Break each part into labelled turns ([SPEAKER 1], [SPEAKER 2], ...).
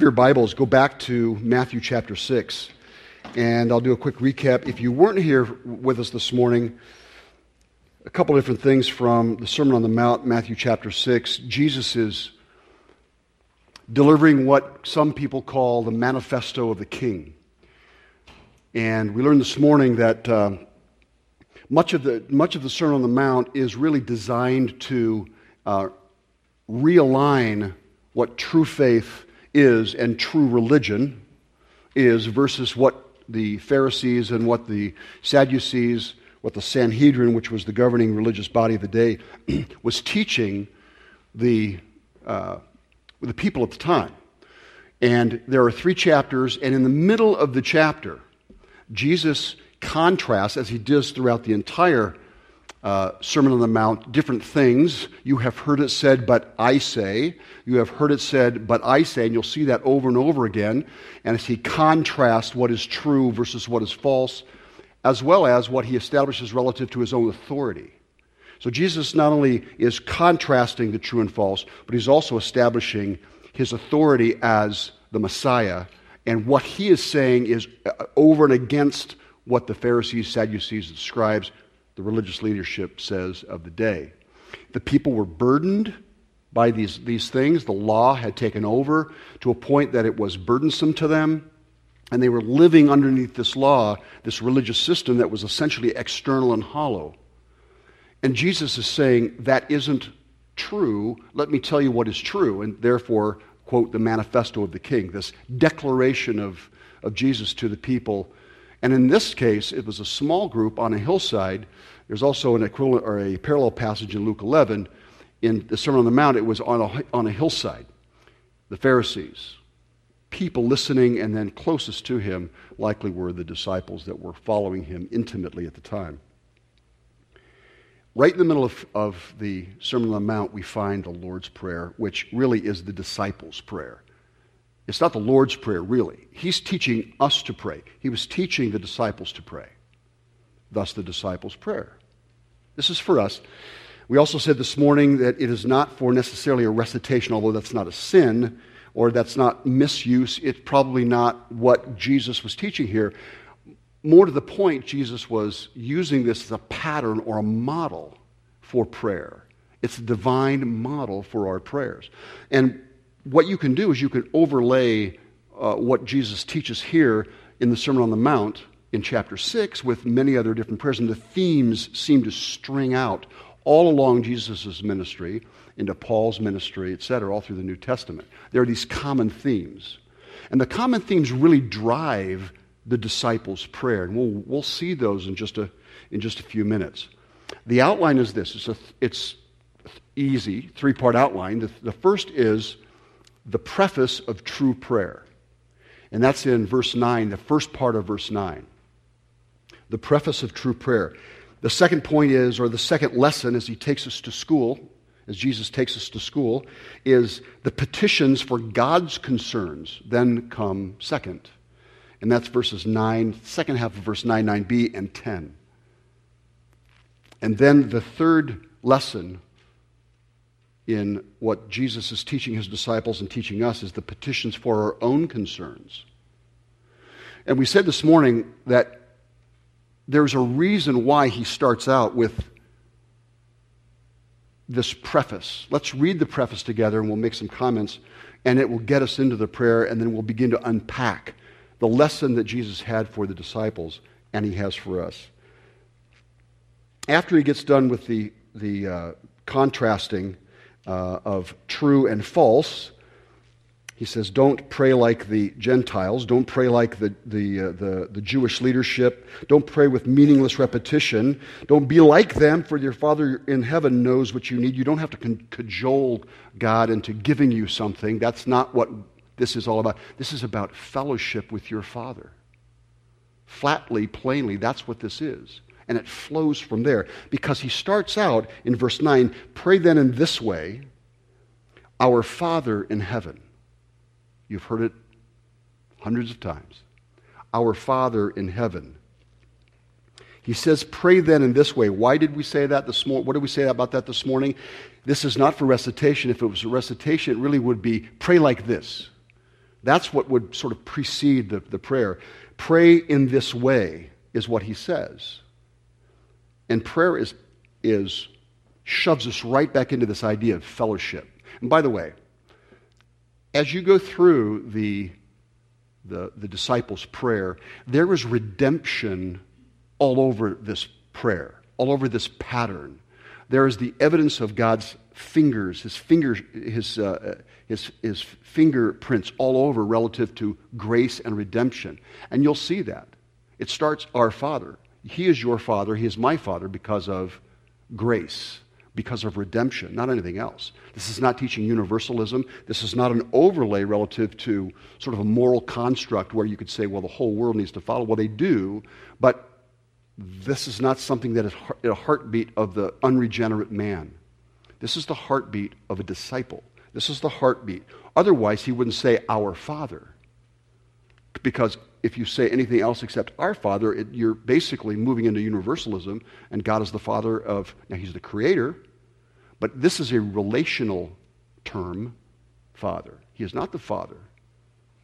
[SPEAKER 1] your Bibles, go back to Matthew chapter 6, and I'll do a quick recap. If you weren't here with us this morning, a couple different things from the Sermon on the Mount, Matthew chapter 6. Jesus is delivering what some people call the manifesto of the king. And we learned this morning that uh, much, of the, much of the Sermon on the Mount is really designed to uh, realign what true faith is and true religion is versus what the Pharisees and what the Sadducees, what the Sanhedrin, which was the governing religious body of the day, was teaching the, uh, the people at the time. And there are three chapters, and in the middle of the chapter, Jesus contrasts, as he does throughout the entire uh, Sermon on the Mount, different things. You have heard it said, but I say. You have heard it said, but I say. And you'll see that over and over again. And as he contrasts what is true versus what is false, as well as what he establishes relative to his own authority. So Jesus not only is contrasting the true and false, but he's also establishing his authority as the Messiah. And what he is saying is uh, over and against what the Pharisees, Sadducees, and scribes the religious leadership says of the day. The people were burdened by these, these things. The law had taken over to a point that it was burdensome to them. And they were living underneath this law, this religious system that was essentially external and hollow. And Jesus is saying, that isn't true. Let me tell you what is true. And therefore, quote, the manifesto of the king, this declaration of, of Jesus to the people and in this case, it was a small group on a hillside. There's also an equivalent or a parallel passage in Luke 11. In the Sermon on the Mount, it was on a, on a hillside. The Pharisees, people listening, and then closest to him likely were the disciples that were following him intimately at the time. Right in the middle of, of the Sermon on the Mount, we find the Lord's Prayer, which really is the disciples' prayer. It's not the Lord's Prayer, really. He's teaching us to pray. He was teaching the disciples to pray. Thus, the disciples' prayer. This is for us. We also said this morning that it is not for necessarily a recitation, although that's not a sin or that's not misuse. It's probably not what Jesus was teaching here. More to the point, Jesus was using this as a pattern or a model for prayer. It's a divine model for our prayers. And what you can do is you can overlay uh, what Jesus teaches here in the Sermon on the Mount in chapter 6 with many other different prayers, and the themes seem to string out all along Jesus' ministry, into Paul's ministry, etc., all through the New Testament. There are these common themes. And the common themes really drive the disciples' prayer. And we'll, we'll see those in just, a, in just a few minutes. The outline is this it's, a, it's easy, three part outline. The, the first is the preface of true prayer. And that's in verse 9, the first part of verse 9. The preface of true prayer. The second point is, or the second lesson as he takes us to school, as Jesus takes us to school, is the petitions for God's concerns then come second. And that's verses 9, second half of verse 9, 9b, and 10. And then the third lesson in what Jesus is teaching his disciples and teaching us is the petitions for our own concerns. And we said this morning that there's a reason why he starts out with this preface. Let's read the preface together and we'll make some comments, and it will get us into the prayer, and then we'll begin to unpack the lesson that Jesus had for the disciples and he has for us. After he gets done with the, the uh, contrasting uh, of true and false. He says, don't pray like the Gentiles. Don't pray like the, the, uh, the, the, Jewish leadership. Don't pray with meaningless repetition. Don't be like them, for your Father in heaven knows what you need. You don't have to cajole God into giving you something. That's not what this is all about. This is about fellowship with your Father. Flatly, plainly, that's what this is. And it flows from there because he starts out in verse 9 pray then in this way, Our Father in heaven. You've heard it hundreds of times. Our Father in heaven. He says, pray then in this way. Why did we say that this morning? What did we say about that this morning? This is not for recitation. If it was a recitation, it really would be pray like this. That's what would sort of precede the, the prayer. Pray in this way is what he says. And prayer is, is shoves us right back into this idea of fellowship. And by the way, as you go through the, the, the disciples' prayer, there is redemption all over this prayer, all over this pattern. There is the evidence of God's fingers, his fingers, his, uh, his, his fingerprints all over relative to grace and redemption. And you'll see that. It starts, Our Father. He is your Father. He is my Father because of grace, because of redemption, not anything else. This is not teaching universalism. This is not an overlay relative to sort of a moral construct where you could say, well, the whole world needs to follow. Well, they do, but this is not something that is a heartbeat of the unregenerate man. This is the heartbeat of a disciple. This is the heartbeat. Otherwise, he wouldn't say, Our Father. Because if you say anything else except our Father, it, you're basically moving into universalism, and God is the Father of, now He's the Creator, but this is a relational term, Father. He is not the Father.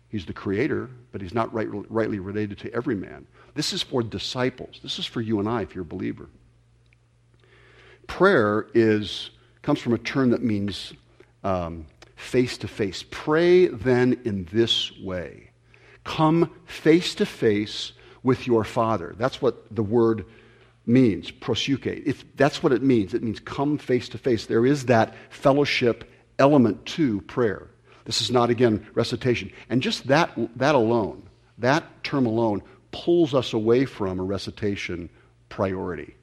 [SPEAKER 1] He's the Creator, but He's not right, rightly related to every man. This is for disciples. This is for you and I if you're a believer. Prayer is, comes from a term that means face to face. Pray then in this way come face to face with your Father. That's what the word means, proseuche. That's what it means. It means come face to face. There is that fellowship element to prayer. This is not, again, recitation. And just that, that alone, that term alone, pulls us away from a recitation priority.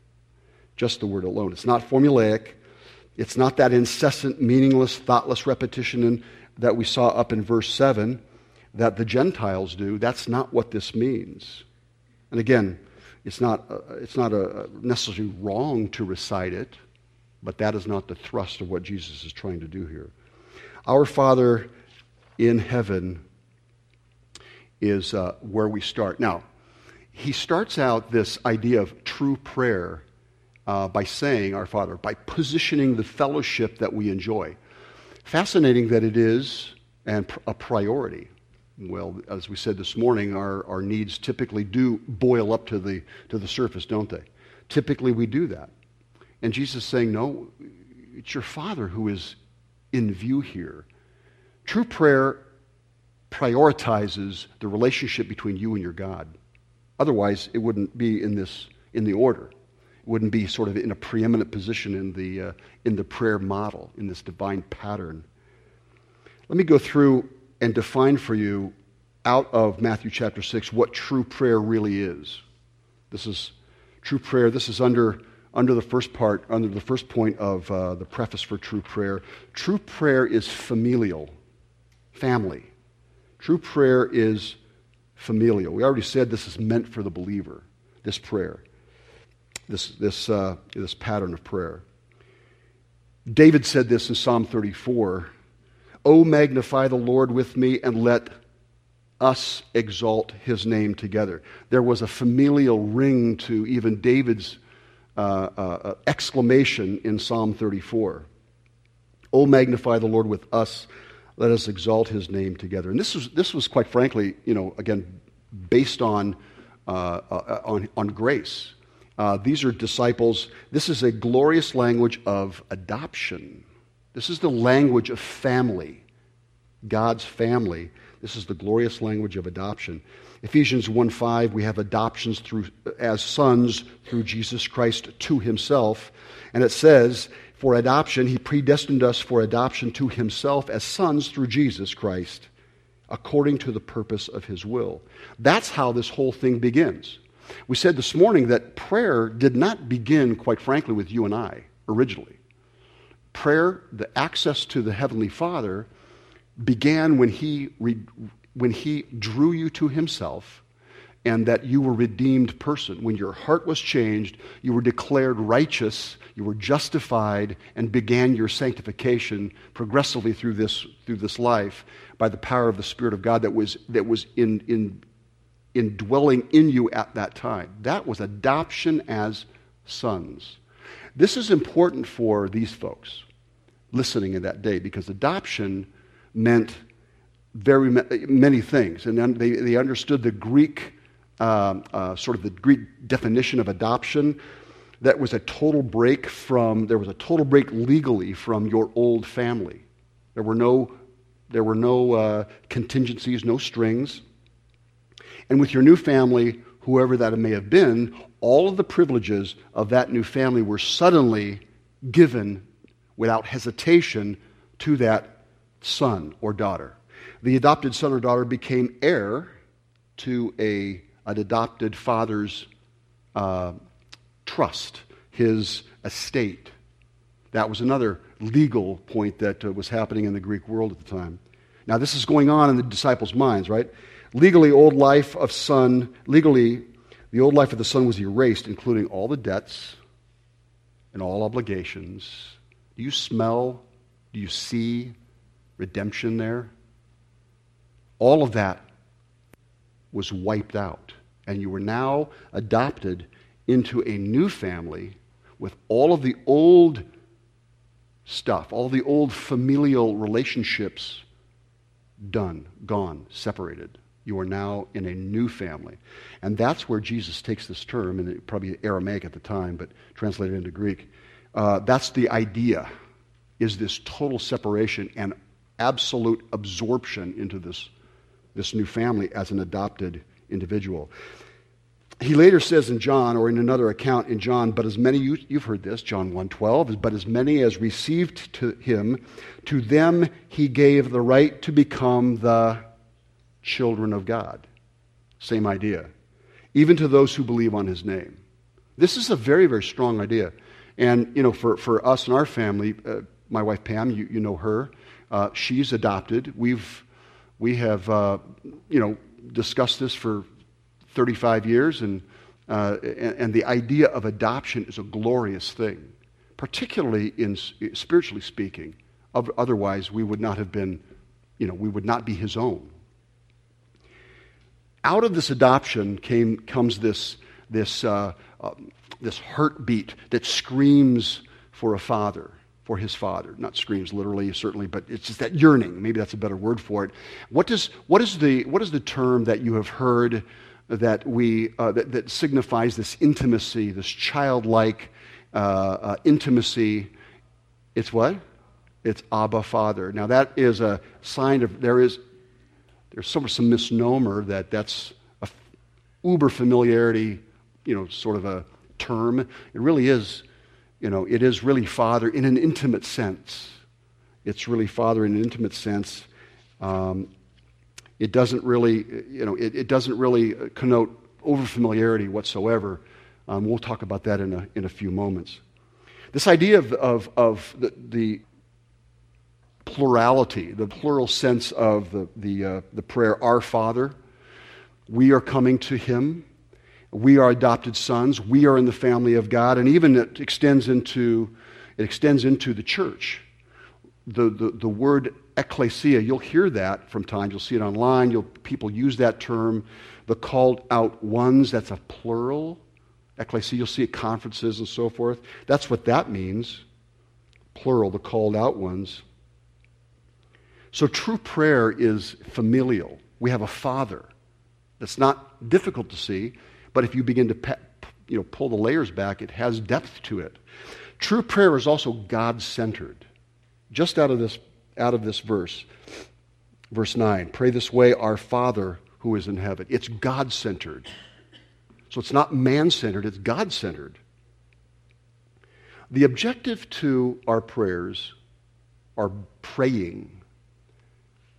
[SPEAKER 1] Just the word alone. It's not formulaic. It's not that incessant, meaningless, thoughtless repetition in, that we saw up in verse 7 that the Gentiles do. That's not what this means. And again, it's not, uh, it's not a, necessarily wrong to recite it, but that is not the thrust of what Jesus is trying to do here. Our Father in heaven is uh, where we start. Now, he starts out this idea of true prayer uh, by saying, Our Father, by positioning the fellowship that we enjoy. Fascinating that it is and a priority. Well, as we said this morning, our, our needs typically do boil up to the, to the surface, don't they? Typically, we do that. And Jesus is saying, No, it's your Father who is in view here. True prayer prioritizes the relationship between you and your God. Otherwise, it wouldn't be in this in the order. It wouldn't be sort of in a preeminent position in the uh, in the prayer model in this divine pattern. Let me go through and define for you out of Matthew chapter 6 what true prayer really is. This is true prayer. This is under, under the first part, under the first point of uh, the preface for true prayer. True prayer is familial, family. True prayer is familial. We already said this is meant for the believer, this prayer, this, this, uh, this pattern of prayer. David said this in Psalm 34 Oh, magnify the Lord with me and let us exalt his name together. There was a familial ring to even David's uh, uh, exclamation in Psalm 34. Oh, magnify the Lord with us. Let us exalt his name together. And this was, this was quite frankly, you know, again, based on, uh, uh on, on grace. Uh, these are disciples. This is a glorious language of adoption. This is the language of family, God's family. This is the glorious language of adoption. Ephesians 1:5 we have adoptions through as sons through Jesus Christ to himself and it says for adoption he predestined us for adoption to himself as sons through Jesus Christ according to the purpose of his will. That's how this whole thing begins. We said this morning that prayer did not begin quite frankly with you and I originally prayer, the access to the Heavenly Father, began when he, re, when he drew you to Himself and that you were redeemed person. When your heart was changed, you were declared righteous, you were justified, and began your sanctification progressively through this, through this life by the power of the Spirit of God that was, that was in, in, indwelling in you at that time. That was adoption as sons. This is important for these folks listening in that day because adoption meant very many things. And they, they understood the Greek, um, uh, sort of the Greek definition of adoption. That was a total break from, there was a total break legally from your old family. There were no, there were no uh, contingencies, no strings. And with your new family, whoever that may have been, all of the privileges of that new family were suddenly given without hesitation to that son or daughter. The adopted son or daughter became heir to a, an adopted father's uh, trust, his estate. That was another legal point that uh, was happening in the Greek world at the time. Now, this is going on in the disciples' minds, right? Legally, old life of son, legally, the old life of the son was erased, including all the debts and all obligations. Do you smell? Do you see redemption there? All of that was wiped out. And you were now adopted into a new family with all of the old stuff, all the old familial relationships done, gone, separated. You are now in a new family. And that's where Jesus takes this term, and probably Aramaic at the time, but translated into Greek. Uh, that's the idea, is this total separation and absolute absorption into this, this new family as an adopted individual. He later says in John, or in another account in John, but as many, you, have heard this, John 1.12, but as many as received to him, to them he gave the right to become the children of God. Same idea. Even to those who believe on his name. This is a very, very strong idea. And, you know, for, for us and our family, uh, my wife Pam, you, you know her, uh, she's adopted. We've, we have, uh, you know, discussed this for 35 years, and, uh, and, and, the idea of adoption is a glorious thing, particularly in spiritually speaking. Otherwise, we would not have been, you know, we would not be his own. Out of this adoption came, comes this, this, uh, uh, this heartbeat that screams for a father for his father. Not screams literally, certainly, but it's just that yearning. Maybe that's a better word for it. What, does, what, is, the, what is the term that you have heard that, we, uh, that, that, signifies this intimacy, this childlike uh, uh, intimacy. It's what? It's Abba Father. Now, that is a sign of, there is, there's some, some misnomer that that's a uber familiarity, you know, sort of a term. It really is, you know, it is really Father in an intimate sense. It's really Father in an intimate sense. Um, it doesn't really, you know, it, it doesn't really connote overfamiliarity whatsoever. Um, we'll talk about that in a, in a few moments. This idea of, of, of the, the plurality, the plural sense of the, the, uh, the prayer, Our Father, we are coming to Him. We are adopted sons. We are in the family of God. And even it extends into, it extends into the church. The, the, the word ecclesia. You'll hear that from times. You'll see it online. You'll, people use that term. The called out ones, that's a plural. Ecclesia, you'll see at conferences and so forth. That's what that means. Plural, the called out ones. So true prayer is familial. We have a father. That's not difficult to see, but if you begin to you know, pull the layers back, it has depth to it. True prayer is also God centered. Just out of this out of this verse. Verse 9 Pray this way, our Father who is in heaven. It's God centered. So it's not man centered, it's God centered. The objective to our prayers, our praying,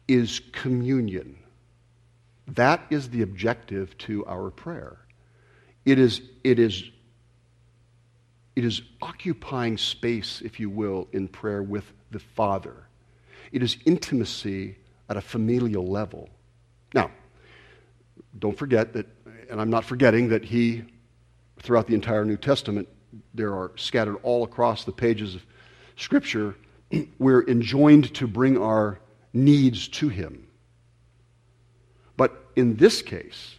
[SPEAKER 1] is communion. That is the objective to our prayer. It is, it is, it is occupying space, if you will, in prayer with the Father. It is intimacy at a familial level. Now, don't forget that, and I'm not forgetting that he, throughout the entire New Testament, there are scattered all across the pages of Scripture, we're enjoined to bring our needs to him. But in this case,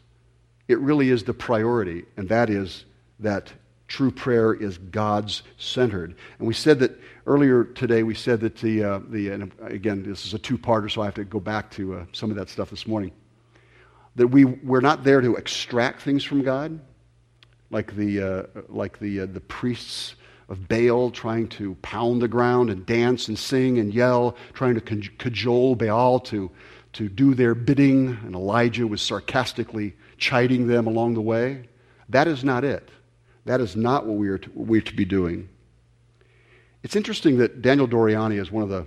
[SPEAKER 1] it really is the priority, and that is that True prayer is God's centered. And we said that earlier today, we said that the, uh, the and again, this is a two parter, so I have to go back to uh, some of that stuff this morning. That we, we're not there to extract things from God, like the, uh, like the, uh, the priests of Baal trying to pound the ground and dance and sing and yell, trying to cajole Baal to, to do their bidding, and Elijah was sarcastically chiding them along the way. That is not it. That is not what we are to, we are to be doing. It's interesting that Daniel Doriani is one of the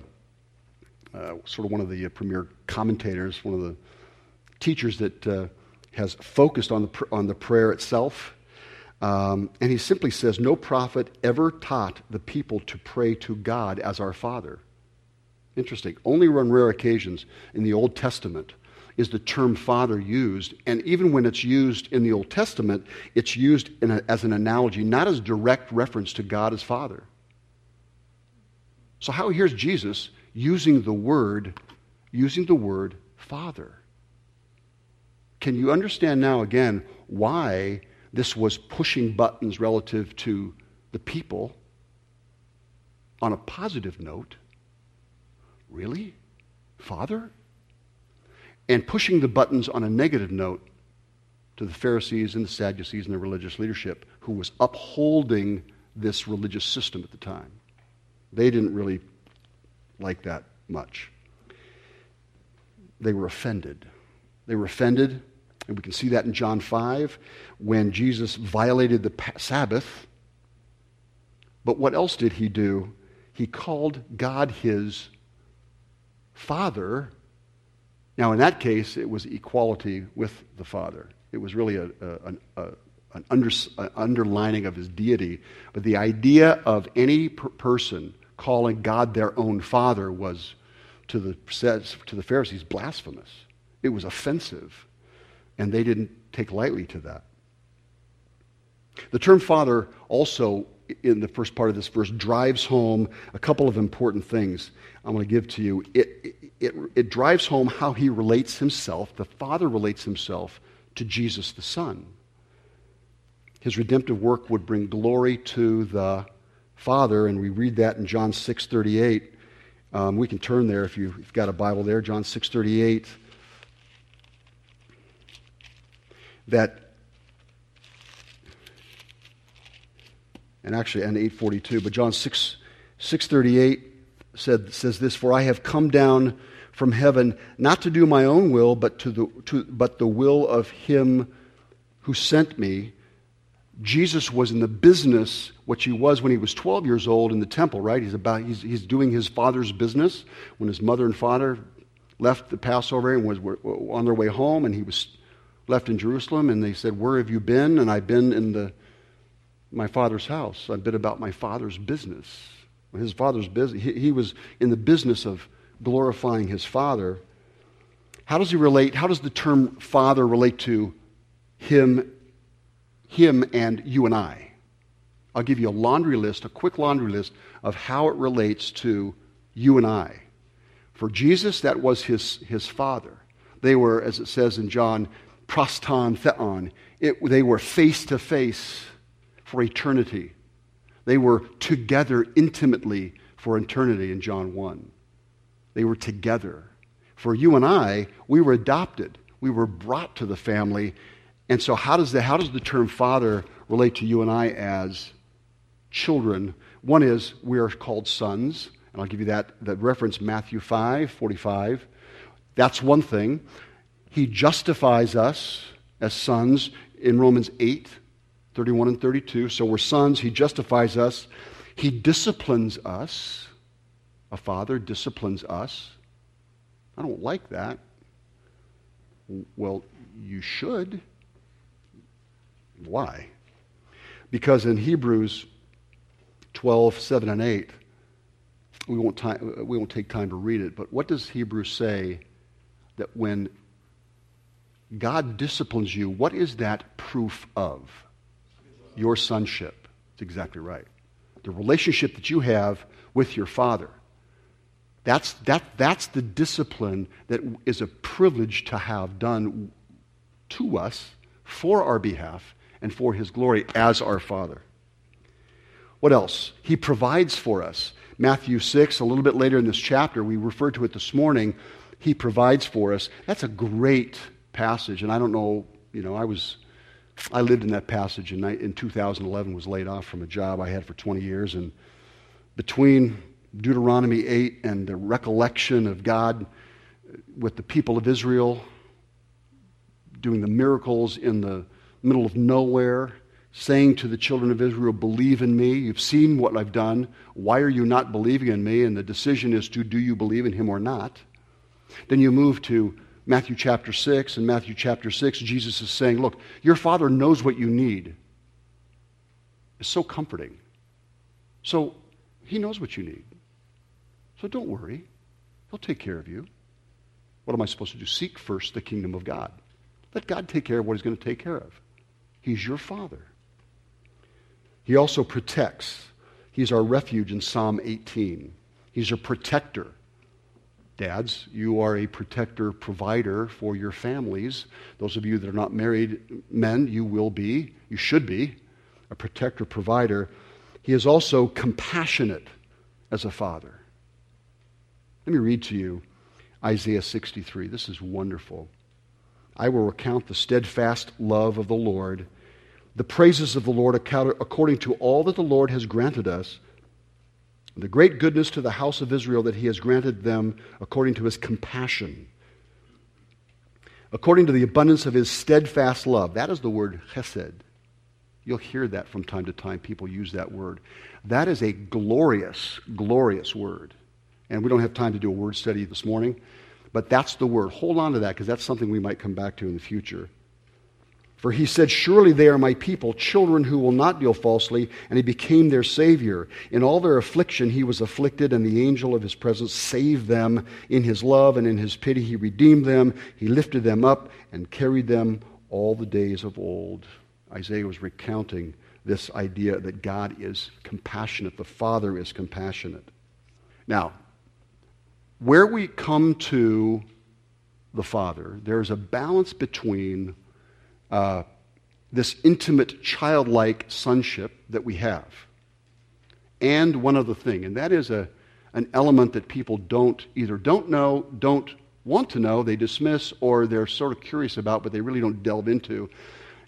[SPEAKER 1] uh, sort of one of the uh, premier commentators, one of the teachers that uh, has focused on the, pr- on the prayer itself. Um, and he simply says, No prophet ever taught the people to pray to God as our Father. Interesting. Only on rare occasions in the Old Testament is the term father used. And even when it's used in the Old Testament, it's used a, as an analogy, not as direct reference to God as Father. So how here's Jesus using the word, using the word Father. Can you understand now again why this was pushing buttons relative to the people on a positive note? Really? Father? And pushing the buttons on a negative note to the Pharisees and the Sadducees and the religious leadership who was upholding this religious system at the time. They didn't really like that much. They were offended. They were offended, and we can see that in John 5 when Jesus violated the Sabbath. But what else did he do? He called God his Father now, in that case, it was equality with the Father. It was really a, a, a, an under, underlining of his deity. But the idea of any per- person calling God their own Father was, to the, says, to the Pharisees, blasphemous. It was offensive. And they didn't take lightly to that. The term Father also, in the first part of this verse, drives home a couple of important things I'm going to give to you. It, it, it drives home how he relates himself, the Father relates himself to Jesus the Son. His redemptive work would bring glory to the Father, and we read that in John 6:38. Um, we can turn there if you've got a Bible there, John 6:38. That, and actually, and 842, but John 6, 638 said, says this, For I have come down from heaven, not to do my own will, but, to the, to, but the will of him who sent me. Jesus was in the business, which he was when he was 12 years old in the temple, right? He's, about, he's, he's doing his father's business when his mother and father left the Passover and was on their way home, and he was left in Jerusalem, and they said, Where have you been? And I've been in the, my father's house. I've been about my father's business. His father's business. He, he was in the business of glorifying his Father. How does he relate? How does the term Father relate to him, him and you and I? I'll give you a laundry list, a quick laundry list of how it relates to you and I. For Jesus, that was his, his Father. They were, as it says in John, pros ton theon. It, they were face to face for eternity. They were together intimately for eternity in John 1. They were together. For you and I, we were adopted. We were brought to the family. And so, how does the, how does the term father relate to you and I as children? One is we are called sons. And I'll give you that, that reference, Matthew 5 45. That's one thing. He justifies us as sons in Romans 8 31 and 32. So we're sons. He justifies us. He disciplines us. A father disciplines us. I don't like that. Well, you should. Why? Because in Hebrews 12, 7, and 8, we won't, time, we won't take time to read it, but what does Hebrews say that when God disciplines you, what is that proof of? Your sonship. That's exactly right. The relationship that you have with your father. That's, that, that's the discipline that is a privilege to have done to us for our behalf and for his glory as our Father. What else? He provides for us. Matthew 6, a little bit later in this chapter, we referred to it this morning. He provides for us. That's a great passage. And I don't know, you know, I was, I lived in that passage in, in 2011, was laid off from a job I had for 20 years. And between Deuteronomy 8 and the recollection of God with the people of Israel doing the miracles in the middle of nowhere, saying to the children of Israel, Believe in me. You've seen what I've done. Why are you not believing in me? And the decision is to do you believe in him or not? Then you move to Matthew chapter 6. and Matthew chapter 6, Jesus is saying, Look, your Father knows what you need. It's so comforting. So he knows what you need. So don't worry. He'll take care of you. What am I supposed to do? Seek first the kingdom of God. Let God take care of what he's going to take care of. He's your Father. He also protects. He's our refuge in Psalm 18. He's a protector. Dads, you are a protector provider for your families. Those of you that are not married men, you will be, you should be, a protector provider. He is also compassionate as a father. Let me read to you Isaiah 63. This is wonderful. I will recount the steadfast love of the Lord, the praises of the Lord according to all that the Lord has granted us, the great goodness to the house of Israel that he has granted them according to his compassion, according to the abundance of his steadfast love. That is the word chesed. You'll hear that from time to time. People use that word. That is a glorious, glorious word. And we don't have time to do a word study this morning. But that's the word. Hold on to that because that's something we might come back to in the future. For he said, Surely they are my people, children who will not deal falsely, and he became their Savior. In all their affliction he was afflicted, and the angel of his presence saved them. In his love and in his pity he redeemed them. He lifted them up and carried them all the days of old. Isaiah was recounting this idea that God is compassionate, the Father is compassionate. Now, where we come to the Father, there's a balance between uh, this intimate, childlike sonship that we have and one other thing, and that is a, an element that people don't either don't know, don't want to know, they dismiss, or they're sort of curious about, but they really don't delve into,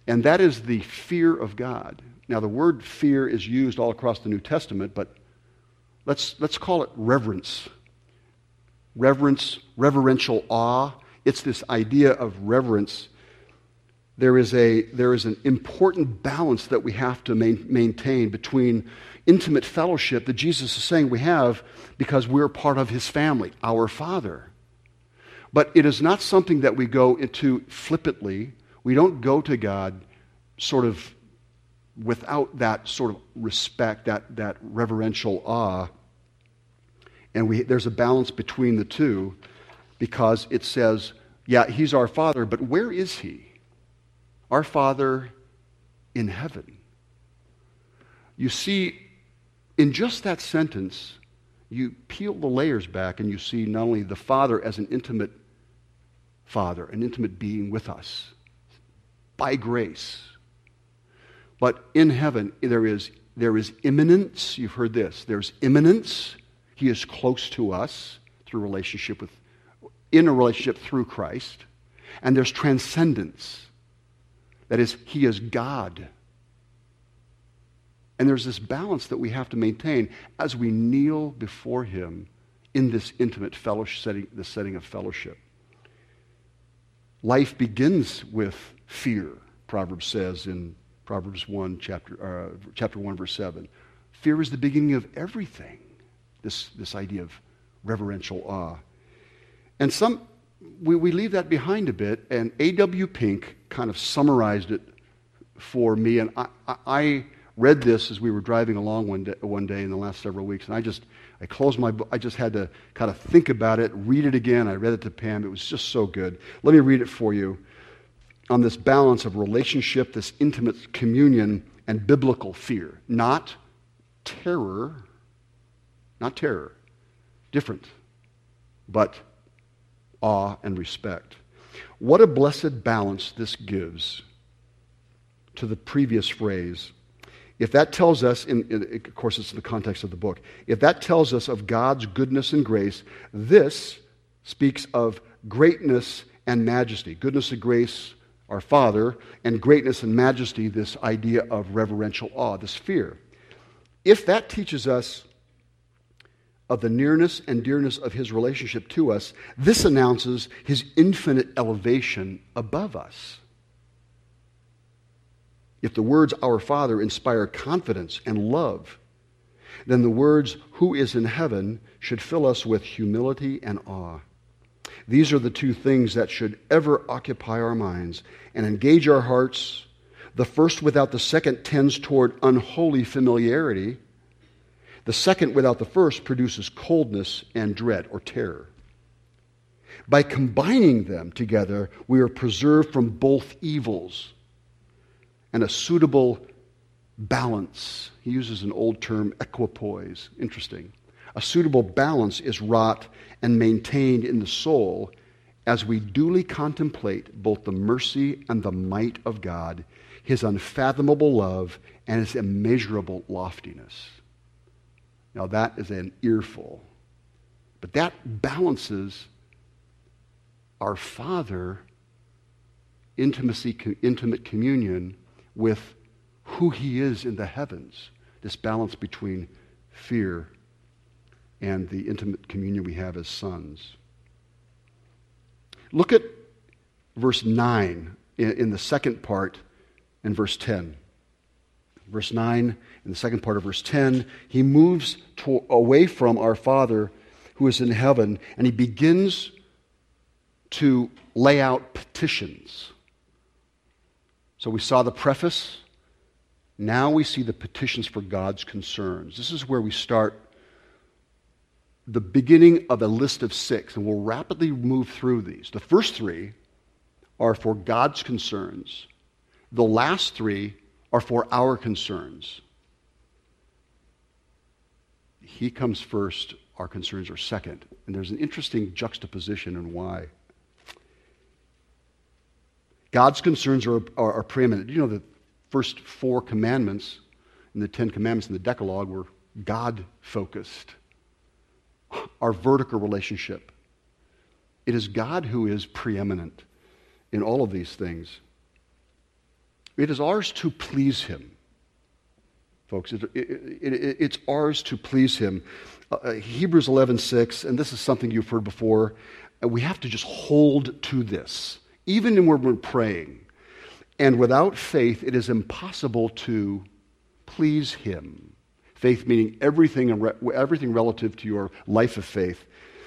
[SPEAKER 1] and that is the fear of God. Now, the word fear is used all across the New Testament, but let's, let's call it reverence reverence, reverential awe. It's this idea of reverence. There is, a, there is an important balance that we have to main, maintain between intimate fellowship that Jesus is saying we have because we're part of his family, our Father. But it is not something that we go into flippantly. We don't go to God sort of without that sort of respect, that, that reverential awe. And we, there's a balance between the two because it says, yeah, he's our Father, but where is he? Our Father in heaven. You see, in just that sentence, you peel the layers back and you see not only the Father as an intimate Father, an intimate being with us by grace, but in heaven there is, there is immanence. You've heard this. There's immanence he is close to us through relationship with, in a relationship through Christ. And there's transcendence. That is, He is God. And there's this balance that we have to maintain as we kneel before Him in this intimate fellowship setting, the setting of fellowship. Life begins with fear, Proverbs says in Proverbs 1, chapter, uh, chapter 1, verse 7. Fear is the beginning of everything this, this idea of reverential awe. And some, we, we leave that behind a bit, and A.W. Pink kind of summarized it for me. And I, I, read this as we were driving along one day, one day in the last several weeks, and I just, I closed my book. I just had to kind of think about it, read it again. I read it to Pam. It was just so good. Let me read it for you on this balance of relationship, this intimate communion, and biblical fear. Not terror, not terror, different, but awe and respect. What a blessed balance this gives to the previous phrase. if that tells us, in, in, of course, it's in the context of the book, if that tells us of God's goodness and grace, this speaks of greatness and majesty. Goodness and grace, our Father, and greatness and majesty, this idea of reverential awe, this fear. If that teaches us of the nearness and dearness of his relationship to us, this announces his infinite elevation above us. If the words Our Father inspire confidence and love, then the words Who is in heaven should fill us with humility and awe. These are the two things that should ever occupy our minds and engage our hearts. The first without the second tends toward unholy familiarity. The second without the first produces coldness and dread or terror. By combining them together, we are preserved from both evils and a suitable balance. He uses an old term, equipoise. Interesting. A suitable balance is wrought and maintained in the soul as we duly contemplate both the mercy and the might of God, his unfathomable love, and his immeasurable loftiness. Now, that is an earful. But that balances our Father intimacy, intimate communion with who he is in the heavens, this balance between fear and the intimate communion we have as sons. Look at verse 9 in, in the second part and verse 10. Verse 9, and the second part of verse 10, he moves to, away from our Father who is in heaven and he begins to lay out petitions. So we saw the preface. Now we see the petitions for God's concerns. This is where we start the beginning of a list of six, and we'll rapidly move through these. The first three are for God's concerns, the last three are for our concerns. He comes first, our concerns are second. And there's an interesting juxtaposition in why. God's concerns are, are, are preeminent. You know, the first four commandments and the Ten Commandments in the Decalogue were God focused. Our vertical relationship. It is God who is preeminent in all of these things. It is ours to please Him. Folks, it, it, it, it's ours to please Him. Uh, uh Hebrews 11 6, and this is something you've heard before, uh, we have to just hold to this even when we're praying. And without faith, it is impossible to please Him. Faith meaning everything, everything relative to your life of faith.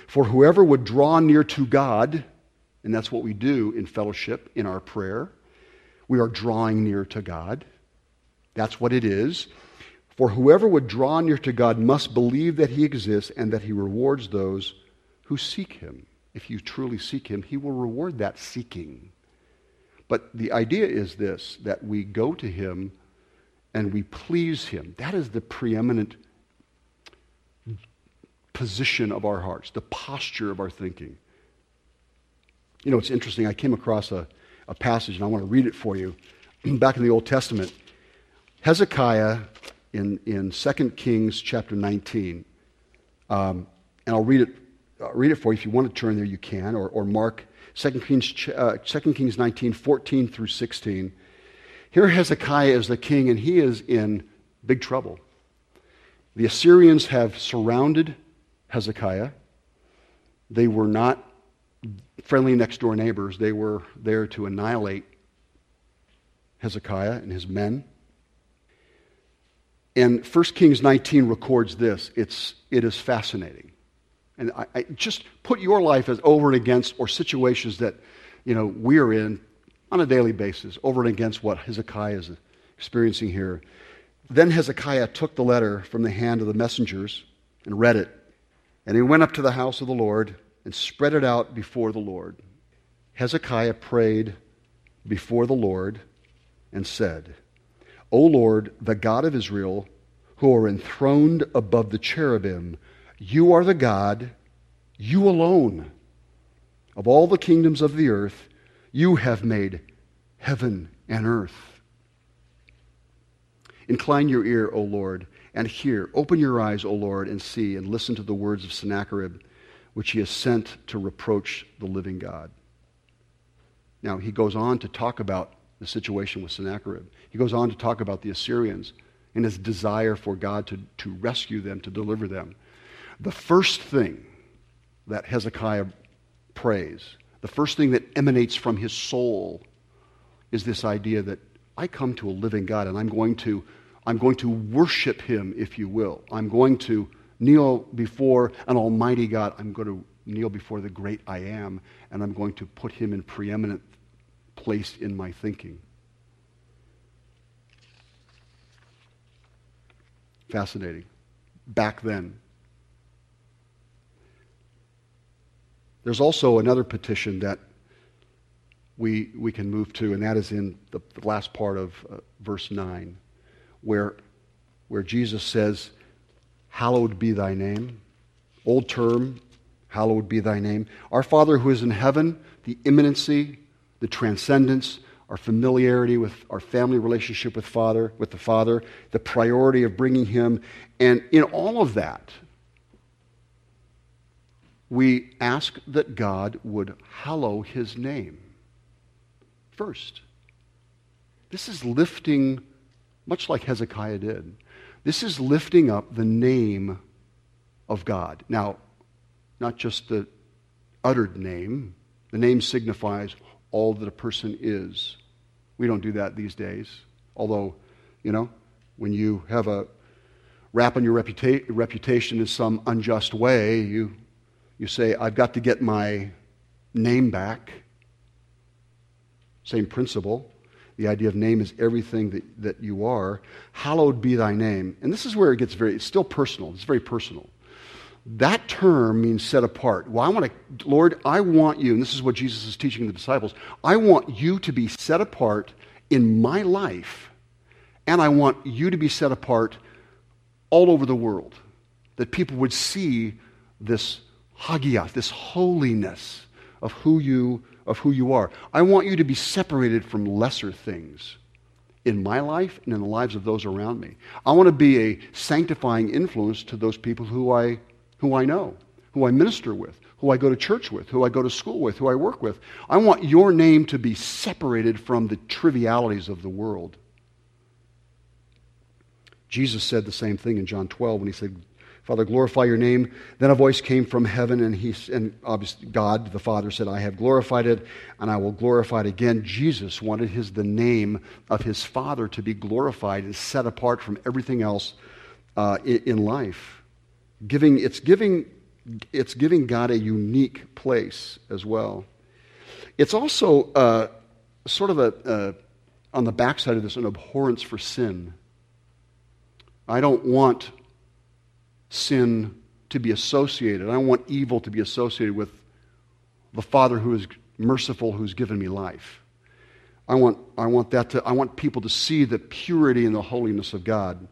[SPEAKER 1] For whoever would draw near to God, and that's what we do in fellowship, in our prayer, we are drawing near to God. That's what it is. For whoever would draw near to God must believe that He exists and that He rewards those who seek Him if you truly seek Him, He will reward that seeking. But the idea is this that we go to Him and we please Him. That is the preeminent position of our hearts, the posture of our thinking. You know, it's interesting. I came across a, a passage, and I want to read it for you. Back in the Old Testament, Hezekiah in, in 2 Kings chapter 19, um, and I'll read it I'll read it for you. If you want to turn there, you can. Or, or Mark 2 Kings, uh, 2 Kings 19, 14 through 16. Here Hezekiah is the king, and he is in big trouble. The Assyrians have surrounded Hezekiah. They were not friendly next door neighbors, they were there to annihilate Hezekiah and his men. And 1 Kings 19 records this. It's, it is fascinating. And I, I just put your life as over and against or situations that, you know, we're in on a daily basis, over and against what Hezekiah is experiencing here. Then Hezekiah took the letter from the hand of the messengers and read it. And he went up to the house of the Lord and spread it out before the Lord. Hezekiah prayed before the Lord and said, O Lord, the God of Israel, who are enthroned above the cherubim, you are the God, you alone. Of all the kingdoms of the earth, you have made heaven and earth. Incline your ear, O Lord, and hear. Open your eyes, O Lord, and see, and listen to the words of Sennacherib, which he has sent to reproach the living God. Now, he goes on to talk about the situation with Sennacherib. He goes on to talk about the Assyrians and his desire for God to, to rescue them, to deliver them. The first thing that Hezekiah prays, the first thing that emanates from his soul, is this idea that I come to a living God and I'm going to, I'm going to worship him, if you will. I'm going to kneel before an almighty God. I'm going to kneel before the great I am, and I'm going to put him in preeminent place in my thinking. Fascinating. Back then. There's also another petition that we, we can move to, and that is in the, the last part of uh, verse 9, where, where Jesus says, Hallowed be thy name. Old term, hallowed be thy name. Our Father who is in heaven, the immanency, the transcendence, our familiarity with our family relationship with Father, with the Father, the priority of bringing Him, and in all of that, we ask that God would hallow His name first. This is lifting, much like Hezekiah did, this is lifting up the name of God. Now, not just the uttered name, the name signifies all that a person is. We don't do that these days. Although, you know, when you have a rap on your reputa- reputation in some unjust way, you, you say, I've got to get my name back. Same principle. The idea of name is everything that, that you are. Hallowed be thy name. And this is where it gets very, it's still personal. It's very personal. That term means set apart. Well, I want to, Lord, I want you, and this is what Jesus is teaching the disciples, I want you to be set apart in my life, and I want you to be set apart all over the world. That people would see this hagios, this holiness of who you of who you are. I want you to be separated from lesser things in my life and in the lives of those around me. I want to be a sanctifying influence to those people who I who I know, who I minister with, who I go to church with, who I go to school with, who I work with. I want your name to be separated from the trivialities of the world. Jesus said the same thing in John 12 when he said, Father, glorify your name. Then a voice came from heaven, and he and obviously God, the Father, said, I have glorified it, and I will glorify it again. Jesus wanted his the name of his Father to be glorified and set apart from everything else uh, in, in life. Giving, it's, giving, it's giving God a unique place as well. It's also uh, sort of a, uh, on the backside of this, an abhorrence for sin. I don't want sin to be associated. I don't want evil to be associated with the Father who is merciful, who's given me life. I want, I want that to, I want people to see the purity and the holiness of God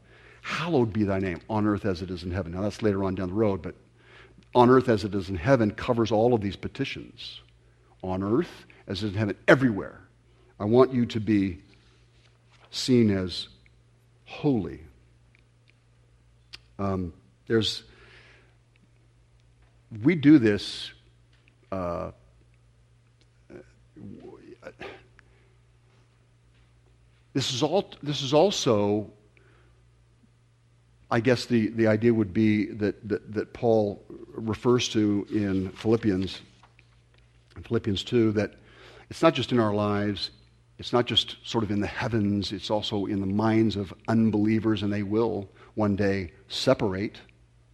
[SPEAKER 1] Hallowed be thy name on earth as it is in heaven. Now, that's later on down the road, but on earth as it is in heaven covers all of these petitions. On earth as it is in heaven, everywhere. I want you to be seen as holy. Um, there's, we do this. Uh, this is all. This is also I guess the, the idea would be that, that, that Paul refers to in Philippians, in Philippians 2, that it's not just in our lives, it's not just sort of in the heavens, it's also in the minds of unbelievers, and they will one day separate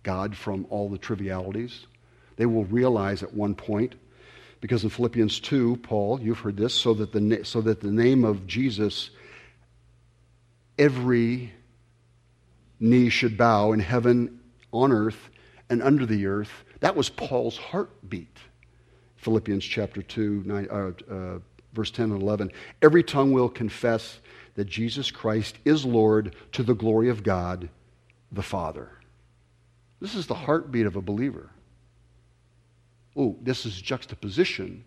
[SPEAKER 1] God from all the trivialities. They will realize at one point, because in Philippians 2, Paul, you've heard this, so that the, so that the name of Jesus, every knee should bow in heaven, on earth, and under the earth. That was Paul's heartbeat. Philippians chapter 2, nine, uh, uh, verse 10 and 11. Every tongue will confess that Jesus Christ is Lord to the glory of God the Father. This is the heartbeat of a believer. Oh, this is juxtaposition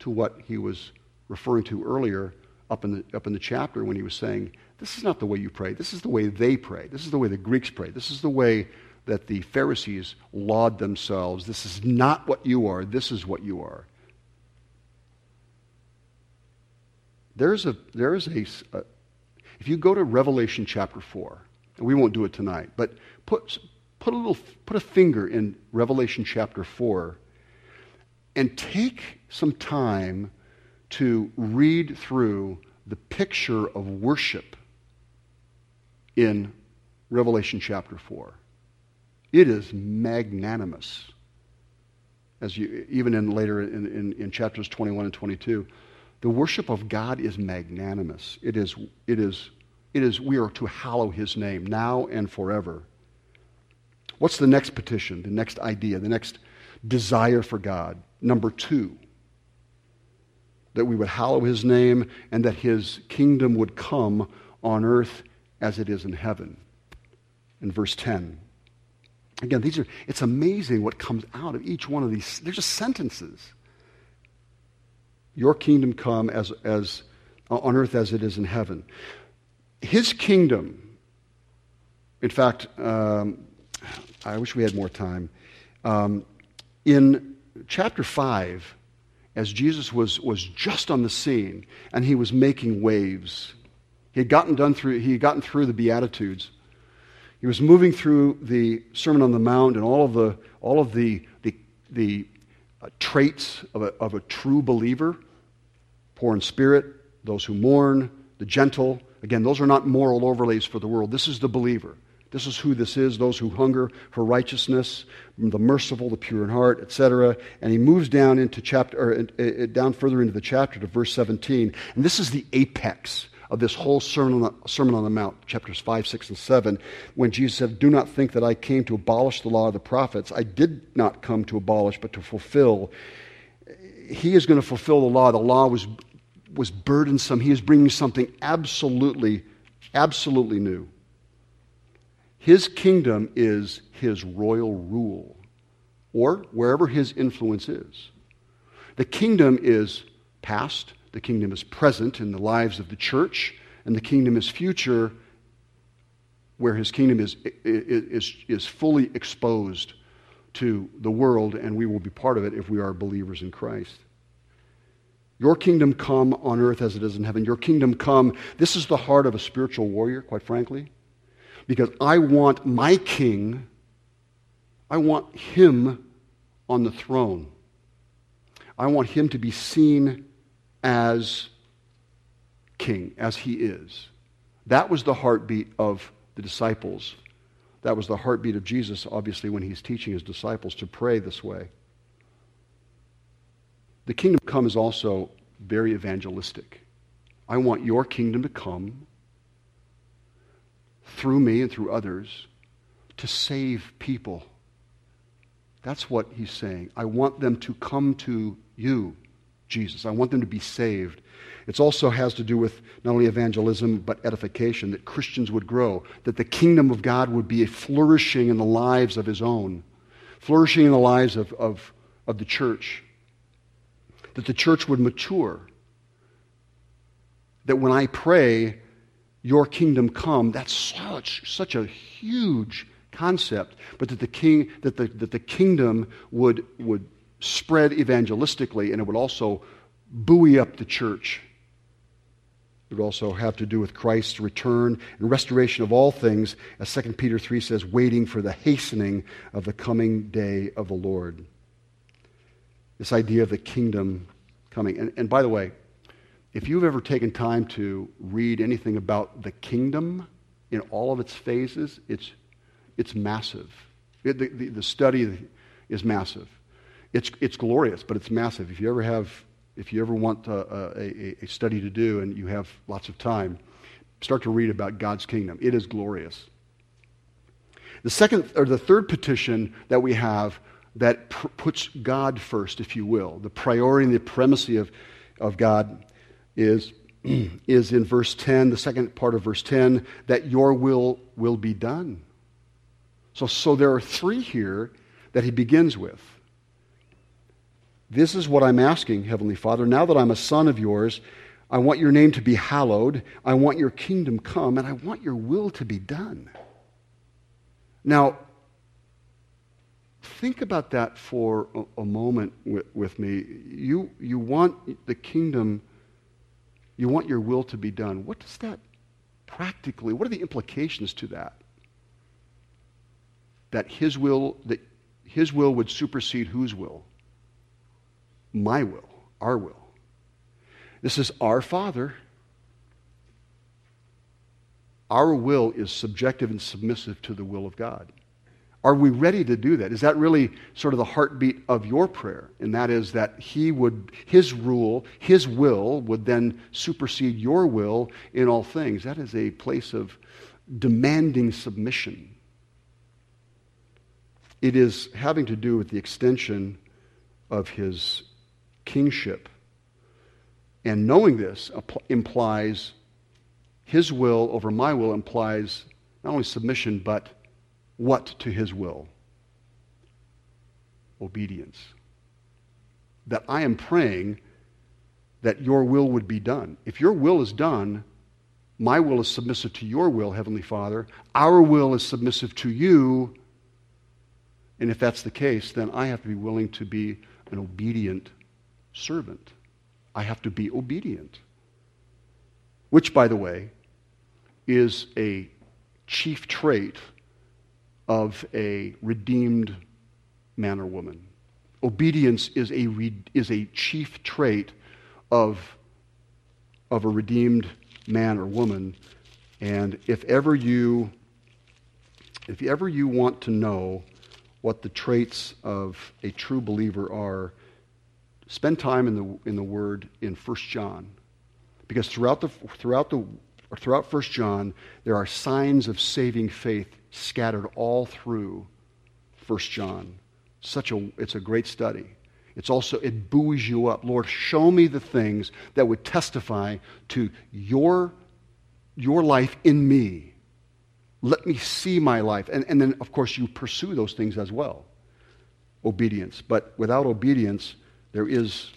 [SPEAKER 1] to what he was referring to earlier up in, the, up in the chapter when he was saying, This is not the way you pray. This is the way they pray. This is the way the Greeks pray. This is the way that the Pharisees laud themselves. This is not what you are. This is what you are. There's a, there is a, a if you go to Revelation chapter 4, and we won't do it tonight, but put, put, a little, put a finger in Revelation chapter 4 and take some time to read through the picture of worship in Revelation chapter 4. It is magnanimous. As you, even in later in, in, in chapters 21 and 22, the worship of God is magnanimous. It is, it is, it is, we are to hallow his name now and forever. What's the next petition, the next idea, the next desire for God? Number two, that we would hallow his name and that his kingdom would come on earth as it is in heaven. In verse 10. Again, these are, it's amazing what comes out of each one of these. They're just sentences. Your kingdom come as, as on earth as it is in heaven. His kingdom, in fact, um, I wish we had more time. Um, in chapter 5, as Jesus was, was just on the scene and he was making waves, he had gotten, done through, he had gotten through the Beatitudes. He was moving through the Sermon on the Mount and all of the, all of the, the, the uh, traits of a, of a true believer poor in spirit, those who mourn, the gentle. Again, those are not moral overlays for the world. This is the believer. This is who this is those who hunger for righteousness, the merciful, the pure in heart, etc. And he moves down into chapter, or, uh, down further into the chapter to verse 17. And this is the apex of this whole Sermon on, the, Sermon on the Mount, chapters 5, 6, and 7, when Jesus said, Do not think that I came to abolish the law of the prophets. I did not come to abolish, but to fulfill. He is going to fulfill the law. The law was, was burdensome. He is bringing something absolutely, absolutely new. His kingdom is his royal rule, or wherever his influence is. The kingdom is past, the kingdom is present in the lives of the church, and the kingdom is future, where his kingdom is, is, is fully exposed to the world, and we will be part of it if we are believers in Christ. Your kingdom come on earth as it is in heaven. Your kingdom come. This is the heart of a spiritual warrior, quite frankly, because I want my king, I want him on the throne. I want him to be seen as king, as he is. That was the heartbeat of the disciples. That was the heartbeat of Jesus, obviously, when he's teaching his disciples to pray this way. The kingdom come is also very evangelistic. I want your kingdom to come through me and through others to save people. That's what he's saying. I want them to come to you. Jesus. I want them to be saved. It also has to do with not only evangelism, but edification, that Christians would grow, that the kingdom of God would be flourishing in the lives of his own, flourishing in the lives of, of, of the church, that the church would mature. That when I pray, your kingdom come, that's such, such a huge concept, but that the, king, that the, that the kingdom would, would spread evangelistically, and it would also buoy up the church. It would also have to do with Christ's return and restoration of all things, as 2 Peter 3 says, waiting for the hastening of the coming day of the Lord. This idea of the kingdom coming. And, and by the way, if you've ever taken time to read anything about the kingdom in all of its phases, it's, it's massive. It, the, the, the study is massive. It's, it's glorious, but it's massive. If you ever have, if you ever want uh, uh, a, a, a study to do and you have lots of time, start to read about God's kingdom. It is glorious. The second or the third petition that we have that pr- puts God first, if you will, the priority and the primacy of, of God is, is in verse 10, the second part of verse 10, that your will will be done. So, so there are three here that he begins with. This is what I'm asking, Heavenly Father. Now that I'm a son of yours, I want your name to be hallowed. I want your kingdom come, and I want your will to be done. Now, think about that for a, moment with, with, me. You, you want the kingdom, you want your will to be done. What does that practically, what are the implications to that? That his will, that his will would supersede whose will? My will, our will. This is our Father. Our will is subjective and submissive to the will of God. Are we ready to do that? Is that really sort of the heartbeat of your prayer? And that is that he would, his rule, his will would then supersede your will in all things. That is a place of demanding submission. It is having to do with the extension of his kingship. And knowing this implies his will over my will implies not only submission, but what to his will? Obedience. That I am praying that your will would be done. If your will is done, my will is submissive to your will, Heavenly Father. Our will is submissive to you. And if that's the case, then I have to be willing to be an obedient servant. I have to be obedient. Which, by the way, is a chief trait of a redeemed man or woman. Obedience is a, re- is a chief trait of, of a redeemed man or woman. And if ever you if ever you want to know what the traits of a true believer are, spend time in the, in the Word in 1 John. Because throughout, the, throughout, the, throughout 1 John, there are signs of saving faith scattered all through 1 John. Such a, it's a great study. It's also, it buoys you up. Lord, show me the things that would testify to your, your life in me. Let me see my life. And, and then, of course, you pursue those things as well. Obedience. But without obedience, there is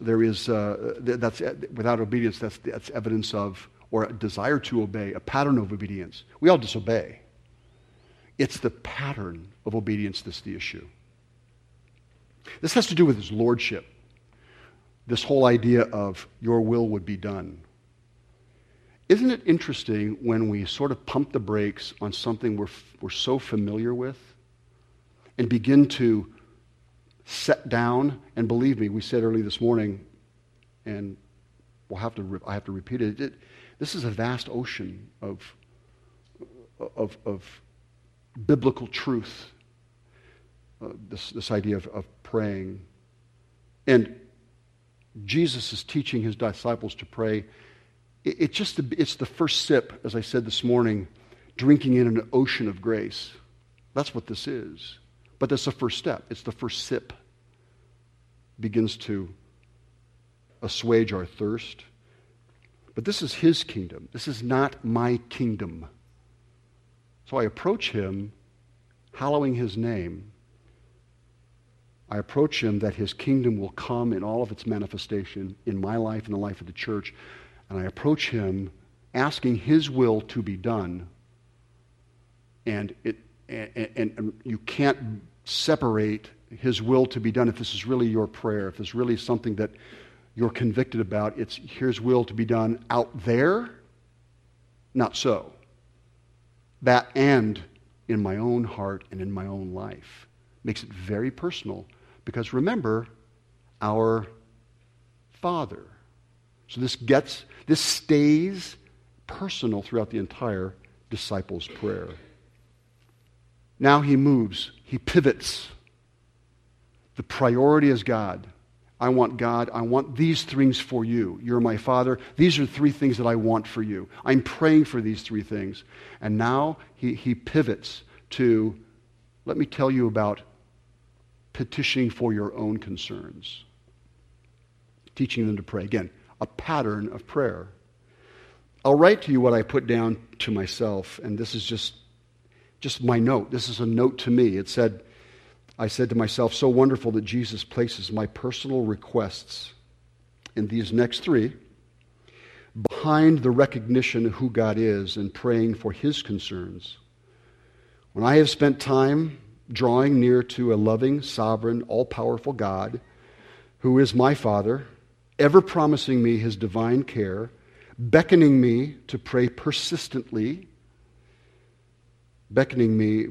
[SPEAKER 1] there is uh, that's without obedience that's that's evidence of or a desire to obey, a pattern of obedience. We all disobey. It's the pattern of obedience that's the issue. This has to do with his lordship. This whole idea of your will would be done. Isn't it interesting when we sort of pump the brakes on something we're, we're so familiar with and begin to set down? And believe me, we said early this morning, and we'll have to, I have to repeat it, it this is a vast ocean of, of, of biblical truth, uh, this, this idea of, of praying. And Jesus is teaching his disciples to pray. It, it just, it's the first sip, as I said this morning, drinking in an ocean of grace. That's what this is. But that's the first step. It's the first sip. Begins to assuage our thirst. But this is his kingdom. This is not my kingdom. So I approach him, hallowing his name. I approach him that his kingdom will come in all of its manifestation in my life and the life of the church. And I approach him asking his will to be done. And, it, and, and, you can't separate his will to be done if this is really your prayer, if it's really something that you're convicted about. It's here's will to be done out there. Not so. That and in my own heart and in my own life makes it very personal because remember, our Father. So this gets, this stays personal throughout the entire disciples' prayer. Now he moves, he pivots. The priority is God. I want God. I want these things for you. You're my Father. These are three things that I want for you. I'm praying for these three things. And now he, he pivots to let me tell you about petitioning for your own concerns, teaching them to pray. Again, a pattern of prayer. I'll write to you what I put down to myself, and this is just, just my note. This is a note to me. It said, I said to myself, so wonderful that Jesus places my personal requests in these next three behind the recognition of who God is and praying for his concerns. When I have spent time drawing near to a loving, sovereign, all powerful God who is my Father, ever promising me his divine care, beckoning me to pray persistently, beckoning me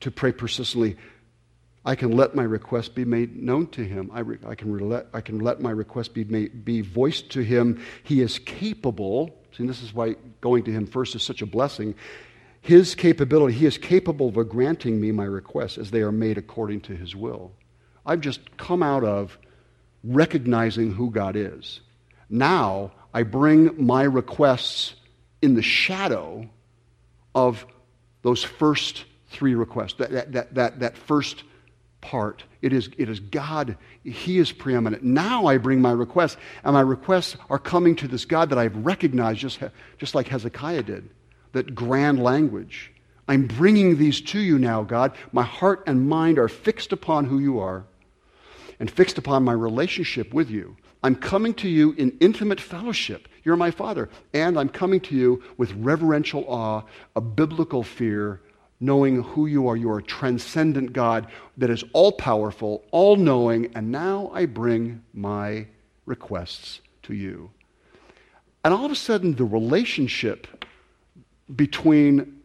[SPEAKER 1] to pray persistently, I can let my request be made known to him. I, re, I, can, let, I can let my request be, made, be voiced to him. He is capable. See, this is why going to him first is such a blessing. His capability, he is capable of granting me my requests as they are made according to his will. I've just come out of recognizing who God is. Now I bring my requests in the shadow of those first three requests, that, that, that, that first part. It is, it is God, He is preeminent. Now I bring my requests, and my requests are coming to this God that I've recognized, just, just like Hezekiah did, that grand language. I'm bringing these to you now, God. My heart and mind are fixed upon who you are and fixed upon my relationship with you. I'm coming to you in intimate fellowship. You're my Father. And I'm coming to you with reverential awe, a biblical fear, knowing who you are. You are a transcendent God that is all powerful, all knowing, and now I bring my requests to you. And all of a sudden, the relationship between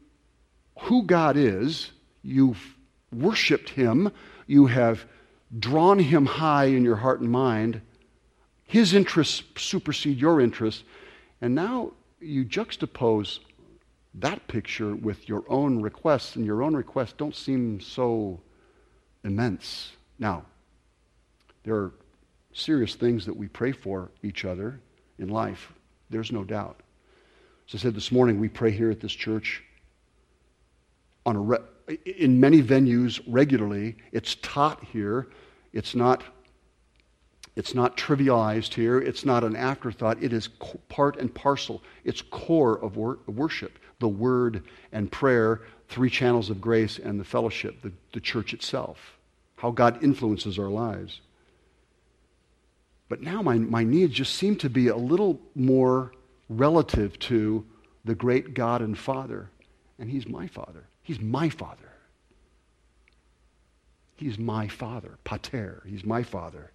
[SPEAKER 1] who God is, you've worshiped Him, you have drawn Him high in your heart and mind, His interests supersede your interests, and now you juxtapose that picture with your own requests, and your own requests don't seem so immense. Now, there are serious things that we pray for each other in life. There's no doubt. As I said this morning, we pray here at this church on a re- in many venues regularly. It's taught here. It's not it's not trivialized here. It's not an afterthought. It is part and parcel. It's core of wor- worship the word and prayer, three channels of grace, and the fellowship, the, the church itself, how God influences our lives. But now my, my needs just seem to be a little more relative to the great God and Father. And He's my Father. He's my Father. He's my Father. Pater. He's my Father.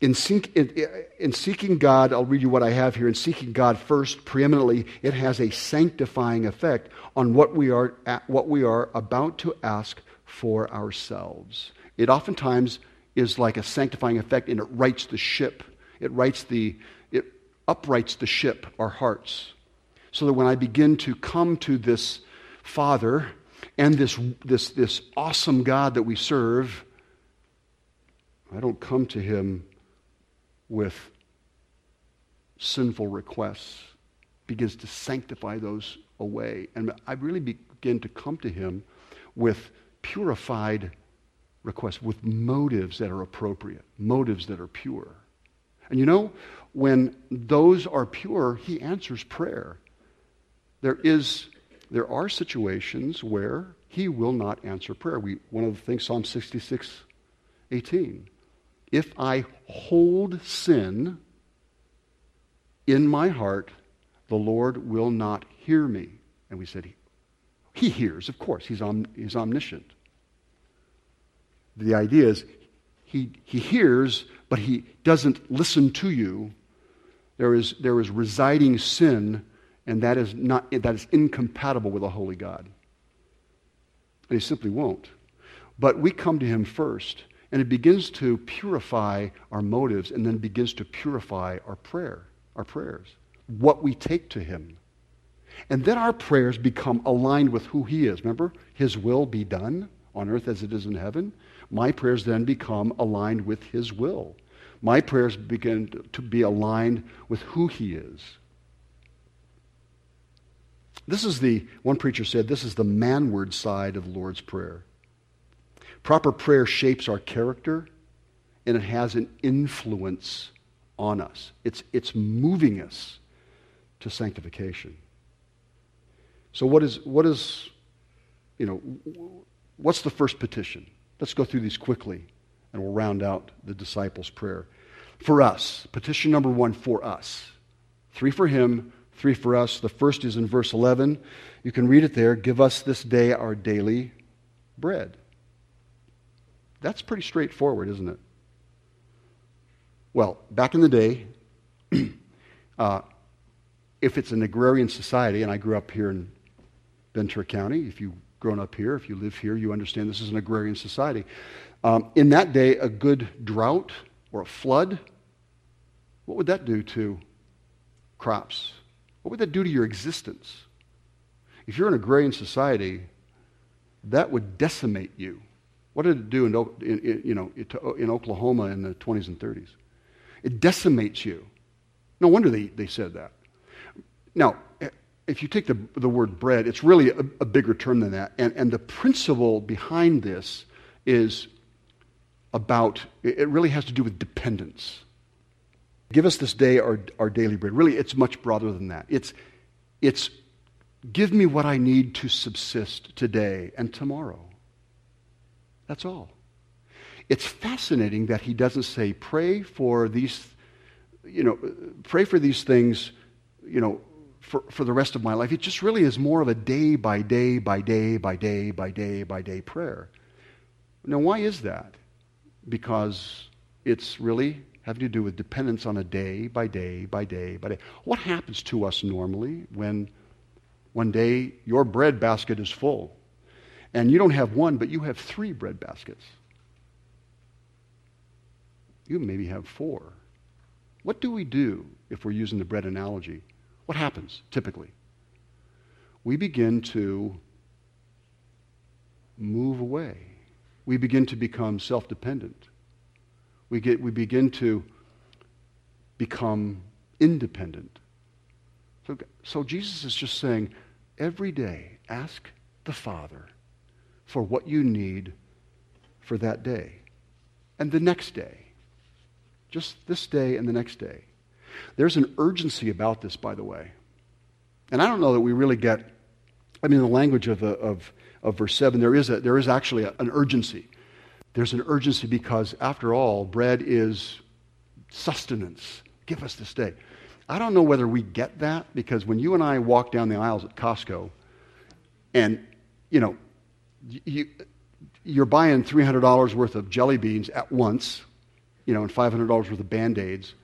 [SPEAKER 1] In, seek, in, in, seeking God, I'll read you what I have here. In seeking God first, preeminently, it has a sanctifying effect on what we are, what we are about to ask for ourselves. It oftentimes is like a sanctifying effect, and it rights the ship. It rights the, it uprights the ship, our hearts, so that when I begin to come to this Father and this, this, this awesome God that we serve, I don't come to Him with sinful requests, begins to sanctify those away. And I really begin to come to him with purified requests, with motives that are appropriate, motives that are pure. And you know, when those are pure, he answers prayer. There is there are situations where he will not answer prayer. We, one of the things, Psalm 66, 18. If I hold sin in my heart, the Lord will not hear me. And we said, He, he hears, of course, he's, om, he's omniscient. The idea is he, he hears, but he doesn't listen to you. There is, there is residing sin, and that is, not, that is incompatible with a holy God. And he simply won't. But we come to him first. And it begins to purify our motives and then begins to purify our prayer, our prayers, what we take to Him. And then our prayers become aligned with who He is. Remember? His will be done on earth as it is in heaven. My prayers then become aligned with His will. My prayers begin to be aligned with who He is. This is the, one preacher said, this is the manward side of the Lord's Prayer. Proper prayer shapes our character and it has an influence on us. It's, it's moving us to sanctification. So, what is, what is, you know, what's the first petition? Let's go through these quickly and we'll round out the disciples' prayer. For us. Petition number one for us. Three for him, three for us. The first is in verse 11. You can read it there. Give us this day our daily bread. That's pretty straightforward, isn't it? Well, back in the day, uh, if it's an agrarian society, and I grew up here in Ventura County, if you've grown up here, if you live here, you understand this is an agrarian society. Um, in that day, a good drought or a flood, what would that do to crops? What would that do to your existence? If you're an agrarian society, that would decimate you. What did it do in, in, you know, in Oklahoma in the 20s and 30s? It decimates you. No wonder they, they said that. Now, if you take the, the word bread, it's really a, a bigger term than that. And, and the principle behind this is about, it really has to do with dependence. Give us this day our, our daily bread. Really, it's much broader than that. It's, it's give me what I need to subsist today and tomorrow. That's all. It's fascinating that he doesn't say, pray for these, you know, pray for these things, you know, for, for the rest of my life. It just really is more of a day by day by day by day by day by day prayer. Now, why is that? Because it's really having to do with dependence on a day by day by day by day. What happens to us normally when one day your bread basket is full and you don't have one, but you have three bread baskets? You maybe have four. What do we do if we're using the bread analogy? What happens typically? We begin to move away. We begin to become self dependent. We, get, we begin to become independent. So, so Jesus is just saying every day, ask the Father for what you need for that day and the next day. Just this day and the next day. There's an urgency about this, by the way. And I don't know that we really get, I mean, the language of, the, of, of verse 7, there is, a, there is actually a, an urgency. There's an urgency because, after all, bread is sustenance. Give us this day. I don't know whether we get that because when you and I walk down the aisles at Costco and, you know, you, you're buying $300 worth of jelly beans at once, you know, and $500 worth of Band Aids,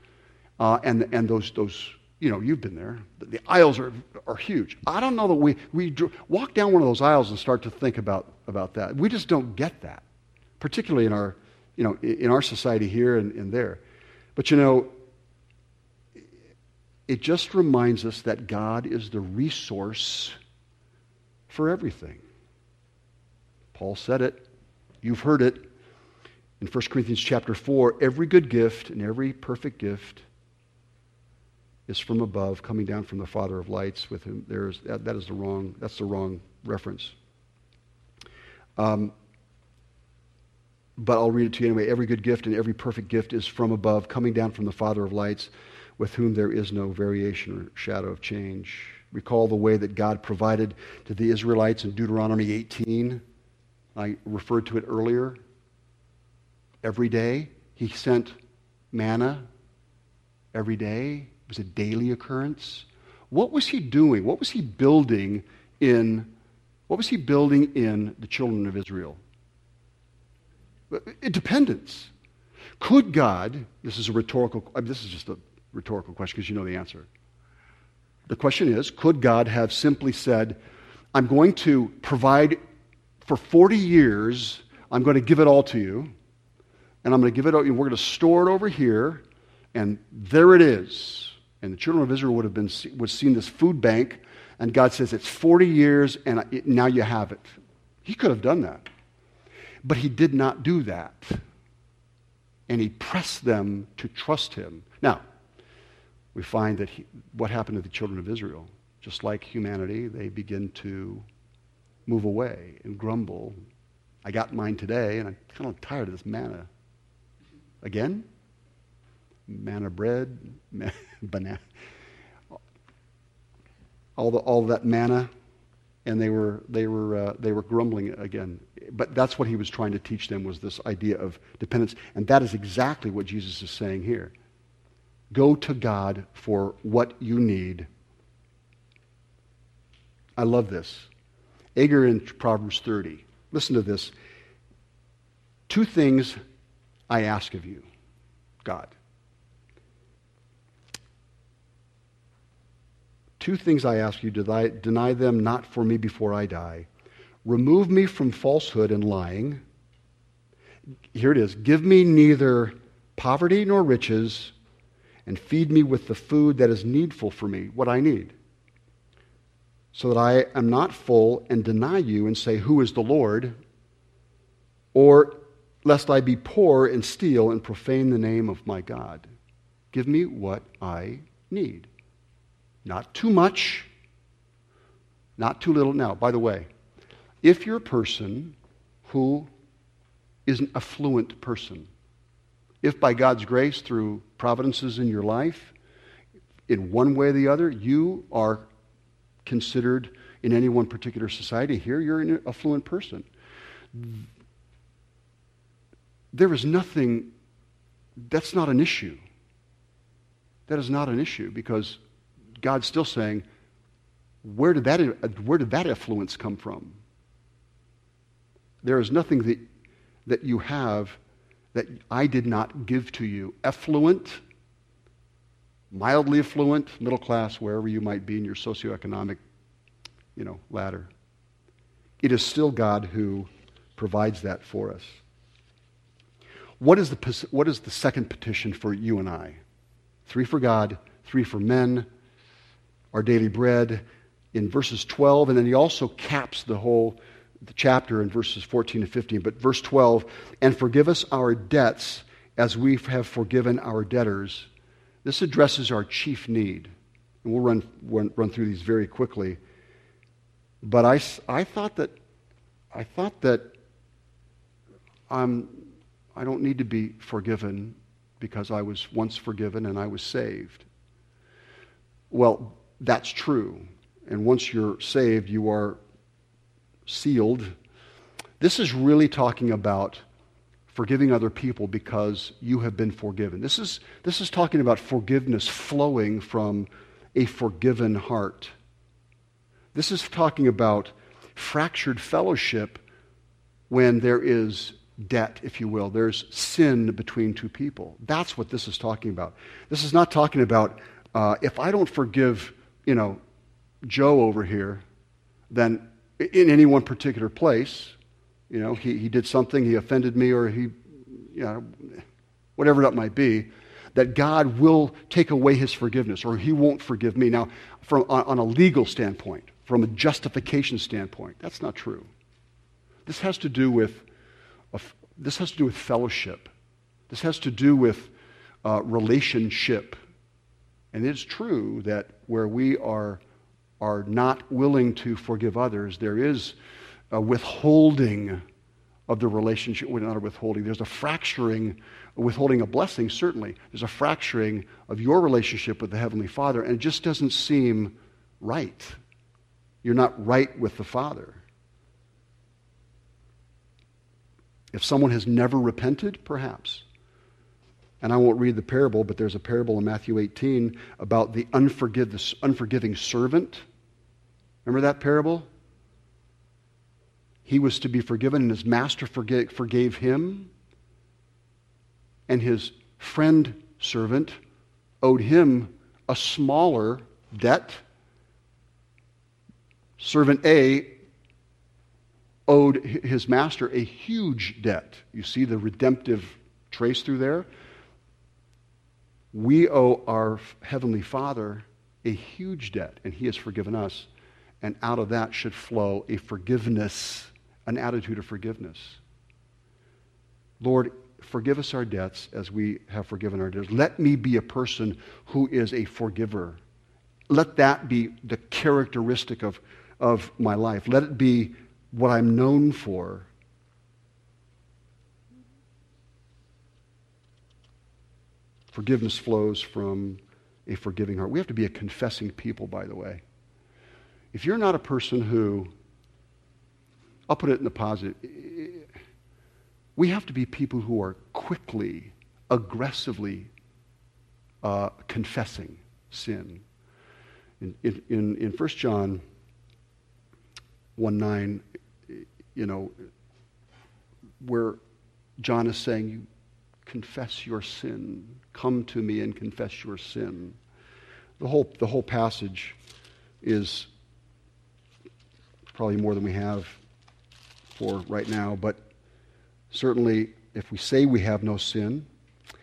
[SPEAKER 1] uh, and, and those, those, you know, you've been there. The, the, aisles are, are huge. I don't know that we, we walk down one of those aisles and start to think about, about that. We just don't get that, particularly in our, you know, in our society here and, and there. But you know, it just reminds us that God is the resource for everything. Paul said it. You've heard it in 1 Corinthians chapter 4. Every good gift and every perfect gift is from above, coming down from the Father of lights. With whom there's that, that is the wrong. That's the wrong reference. Um, but I'll read it to you anyway. Every good gift and every perfect gift is from above, coming down from the Father of lights, with whom there is no variation or shadow of change. Recall the way that God provided to the Israelites in Deuteronomy 18. I referred to it earlier. Every day, He sent manna every day it was a daily occurrence. What was he doing? What was he building in what was he building in the children of Israel? Independence. Could God, this is a rhetorical, I mean, this is just a rhetorical question because you know the answer. The question is, could God have simply said, I'm going to provide for 40 years, I'm going to give it all to you, and I'm going to give it, we're going to store it over here, and there it is and the children of Israel would have been would seen this food bank, and God says it's 40 years, and now you have it. He could have done that, but he did not do that, and he pressed them to trust him. Now, we find that he, what happened to the children of Israel, just like humanity, they begin to move away and grumble. I got mine today, and I'm kind of tired of this manna. Again? manna bread, banana, all, the, all that manna, and they were, they, were, uh, they were grumbling again. But that's what he was trying to teach them was this idea of dependence. And that is exactly what Jesus is saying here. Go to God for what you need. I love this. Agur in Proverbs 30. Listen to this. Two things I ask of you, God. Two things I ask you, deny, deny them not for me before I die. Remove me from falsehood and lying. Here it is. Give me neither poverty nor riches, and feed me with the food that is needful for me, what I need, so that I am not full and deny you and say, Who is the Lord? Or lest I be poor and steal and profane the name of my God. Give me what I need. Not too much, not too little. Now, by the way, if you're a person who is an affluent person, if by God's grace, through providences in your life, in one way or the other, you are considered in any one particular society here, you're an affluent person. There is nothing, that's not an issue. That is not an issue because God's still saying, where did that, where did that affluence come from? There is nothing that, that you have that I did not give to you. Affluent, mildly affluent, middle class, wherever you might be in your socioeconomic you know, ladder. It is still God who provides that for us. What is the, what is the second petition for you and I? Three for God, three for men, our daily bread in verses 12, and then he also caps the whole the chapter in verses 14 to 15. But verse 12, and forgive us our debts as we have forgiven our debtors. This addresses our chief need. And we'll run, run, run through these very quickly. But I, I thought that, I thought that I'm, I don't need to be forgiven because I was once forgiven and I was saved. Well, that's true. And once you're saved, you are sealed. This is really talking about forgiving other people because you have been forgiven. This is, this is talking about forgiveness flowing from a forgiven heart. This is talking about fractured fellowship when there is debt, if you will. There's sin between two people. That's what this is talking about. This is not talking about uh, if I don't forgive you know, Joe over here then in any one particular place. You know, he, he did something, he offended me, or he, you know, whatever that might be, that God will take away his forgiveness, or he won't forgive me. Now, from, on, on a legal standpoint, from a justification standpoint, that's not true. This has to do with, a, this has to do with fellowship. This has to do with uh, relationship. And it's true that where we are, are not willing to forgive others, there is a withholding of the relationship. Well, not a withholding, there's a fracturing, withholding a blessing, certainly. There's a fracturing of your relationship with the Heavenly Father, and it just doesn't seem right. You're not right with the Father. If someone has never repented, perhaps. And I won't read the parable, but there's a parable in Matthew 18 about the unforgiving servant. Remember that parable? He was to be forgiven, and his master forgave, forgave him. And his friend servant owed him a smaller debt. Servant A owed his master a huge debt. You see the redemptive trace through there? we owe our Heavenly Father a huge debt, and He has forgiven us. And out of that should flow a forgiveness, an attitude of forgiveness. Lord, forgive us our debts as we have forgiven our debtors. Let me be a person who is a forgiver. Let that be the characteristic of, of my life. Let it be what I'm known for Forgiveness flows from a forgiving heart. We have to be a confessing people, by the way. If you're not a person who, I'll put it in the positive, we have to be people who are quickly, aggressively uh, confessing sin. In, in, in 1 John 1 9, you know, where John is saying, You confess your sin. Come to me and confess your sin. The whole, the whole passage is probably more than we have for right now, but certainly if we say we have no sin,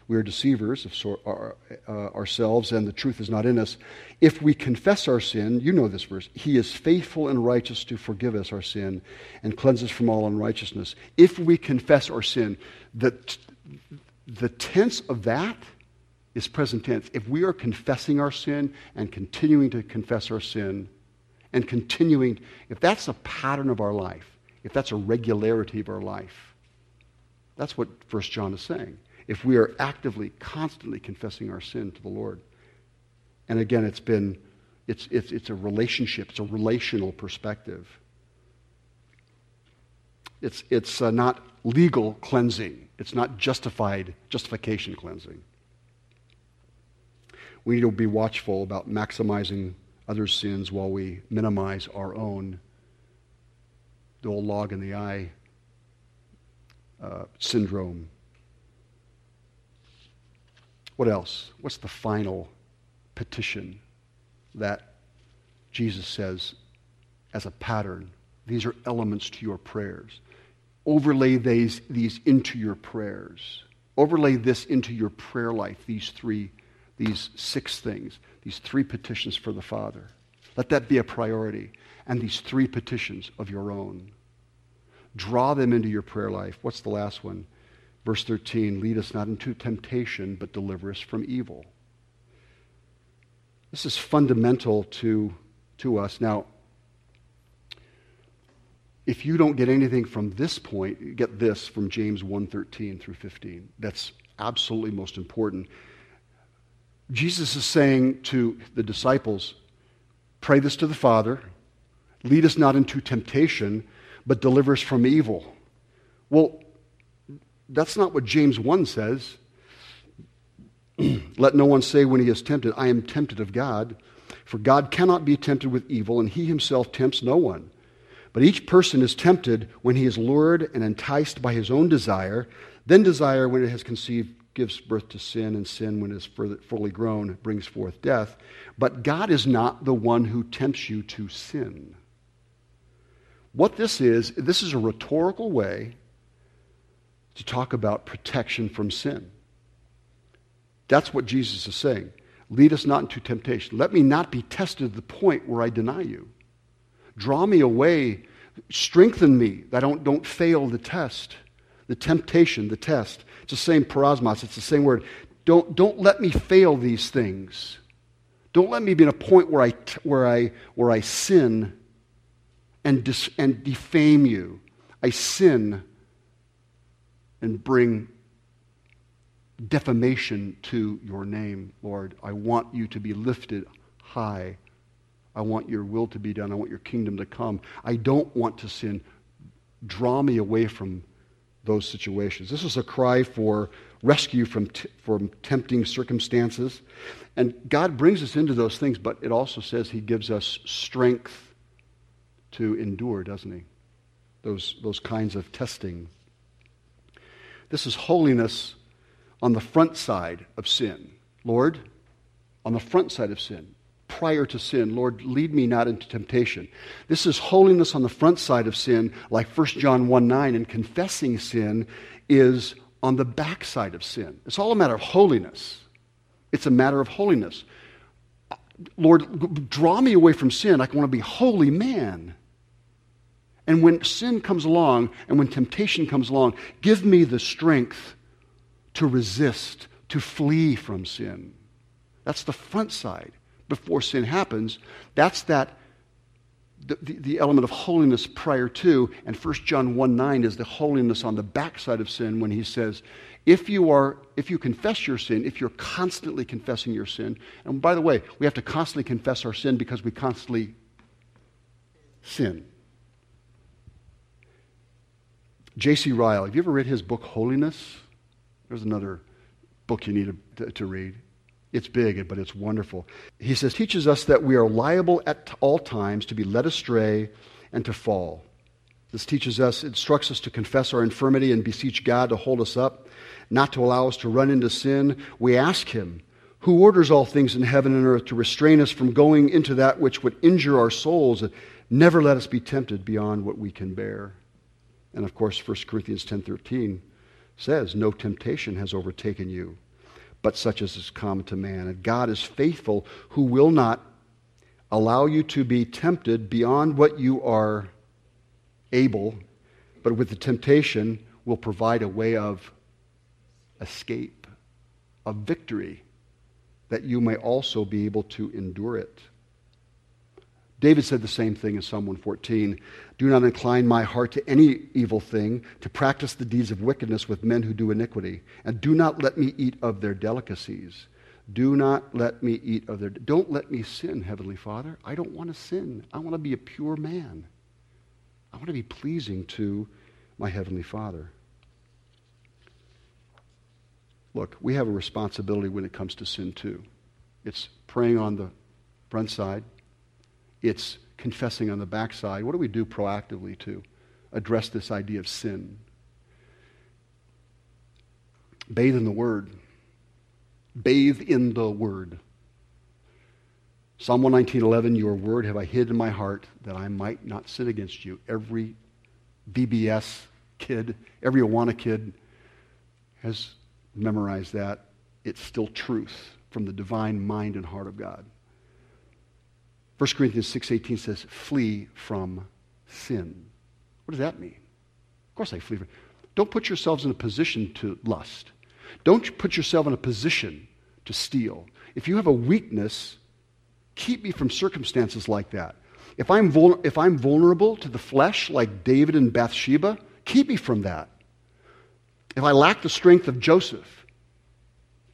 [SPEAKER 1] we are deceivers of so, uh, uh, ourselves and the truth is not in us. If we confess our sin, you know this verse, He is faithful and righteous to forgive us our sin and cleanse us from all unrighteousness. If we confess our sin, the, the tense of that is present tense. If we are confessing our sin and continuing to confess our sin and continuing, if that's a pattern of our life, if that's a regularity of our life, that's what First John is saying if we are actively, constantly confessing our sin to the Lord. And again, it's been, it's, it's, it's a relationship, it's a relational perspective. It's, it's uh, not legal cleansing, it's not justified, justification cleansing. We need to be watchful about maximizing others' sins while we minimize our own. The old log in the eye uh, syndrome. What else? What's the final petition that Jesus says as a pattern? These are elements to your prayers. Overlay these, these into your prayers. Overlay this into your prayer life, these three, these six things, these three petitions for the Father. Let that be a priority. And these three petitions of your own. Draw them into your prayer life. What's the last one? Verse 13 lead us not into temptation, but deliver us from evil. This is fundamental to, to us. Now, if you don't get anything from this point, get this from James 1:13 through 15. That's absolutely most important. Jesus is saying to the disciples, pray this to the Father, lead us not into temptation, but deliver us from evil. Well, that's not what James 1 says. Let no one say when he is tempted, I am tempted of God. For God cannot be tempted with evil, and he himself tempts no one. But each person is tempted when he is lured and enticed by his own desire. Then desire, when it has conceived, gives birth to sin, and sin, when it is fully grown, brings forth death. But God is not the one who tempts you to sin. What this is, this is a rhetorical way to talk about protection from sin. That's what Jesus is saying. Lead us not into temptation. Let me not be tested to the point where I deny you. Draw me away. Strengthen me that I don't, don't fail the test, the temptation, the test. It's the same peirasmos, it's the same word. Don't, don't let me fail these things. Don't let me be in a point where I, where I, where I sin and, dis, and defame you. I sin and bring defamation to your name, Lord. I want you to be lifted high. I want your will to be done. I want your kingdom to come. I don't want to sin. Draw me away from those situations. This is a cry for rescue from, t- from tempting circumstances. And God brings us into those things, but it also says He gives us strength to endure, doesn't He? Those, those kinds of testing. This is holiness on the front side of sin. Lord, on the front side of sin, prior to sin, Lord, lead me not into temptation. This is holiness on the front side of sin, like 1 John 1 9, and confessing sin is on the back side of sin. It's all a matter of holiness. It's a matter of holiness. Lord, draw me away from sin. I want to be holy man. And when sin comes along and when temptation comes along, give me the strength to resist, to flee from sin. That's the front side. Before sin happens, that's that the, the, the, element of holiness prior to, and 1 John 1 9 is the holiness on the backside of sin when he says, if you are, if you confess your sin, if you're constantly confessing your sin, and by the way, we have to constantly confess our sin because we constantly sin. J.C. Ryle, have you ever read his book, Holiness? There's another book you need to, to, read. It's big, but it's wonderful. He says, teaches us that we are liable at all times to be led astray and to fall. This teaches us, instructs us to confess our infirmity and beseech God to hold us up, not to allow us to run into sin. We ask Him, who orders all things in heaven and earth, to restrain us from going into that which would injure our souls and never let us be tempted beyond what we can bear. And of course, 1 Corinthians 10:13 says, "No temptation has overtaken you, but such as is common to man. And God is faithful, who will not allow you to be tempted beyond what you are able, but with the temptation will provide a way of escape, of victory, that you may also be able to endure it. David said the same thing in Psalm 114 Do not incline my heart to any evil thing, to practice the deeds of wickedness with men who do iniquity, and do not let me eat of their delicacies. Do not let me eat of their. Don't let me sin, Heavenly Father. I don't want to sin. I want to be a pure man. I want to be pleasing to my Heavenly Father. Look, we have a responsibility when it comes to sin, too. It's praying on the front side, it's confessing on the backside. What do we do proactively to address this idea of sin? Bathe in the Word. Bathe in the Word. Psalm 119.11, Your word have I hid in my heart that I might not sin against you. Every BBS kid, every Awana kid has memorized that. It's still truth from the divine mind and heart of God. 1 Corinthians 6.18 says, flee from sin. What does that mean? Of course I flee from Don't put yourselves in a position to lust. Don't put yourself in a position to steal. If you have a weakness, keep me from circumstances like that. If I'm, vul- if I'm vulnerable to the flesh, like David and Bathsheba, keep me from that. If I lack the strength of Joseph,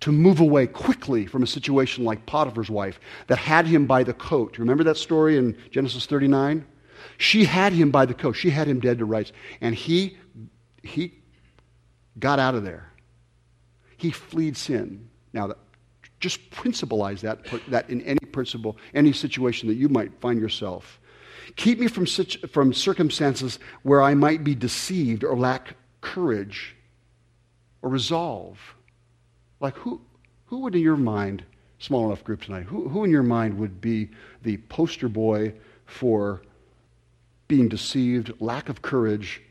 [SPEAKER 1] to move away quickly from a situation like Potiphar's wife that had him by the coat. Remember that story in Genesis 39? She had him by the coat. She had him dead to rights. And he, he got out of there. He fled sin. Now, just principleize that, that in any principle, any situation that you might find yourself. Keep me from, such, from circumstances where I might be deceived or lack courage or resolve like, who, who would in your mind, small enough group tonight, who, who in your mind would be the poster boy for being deceived, lack of courage,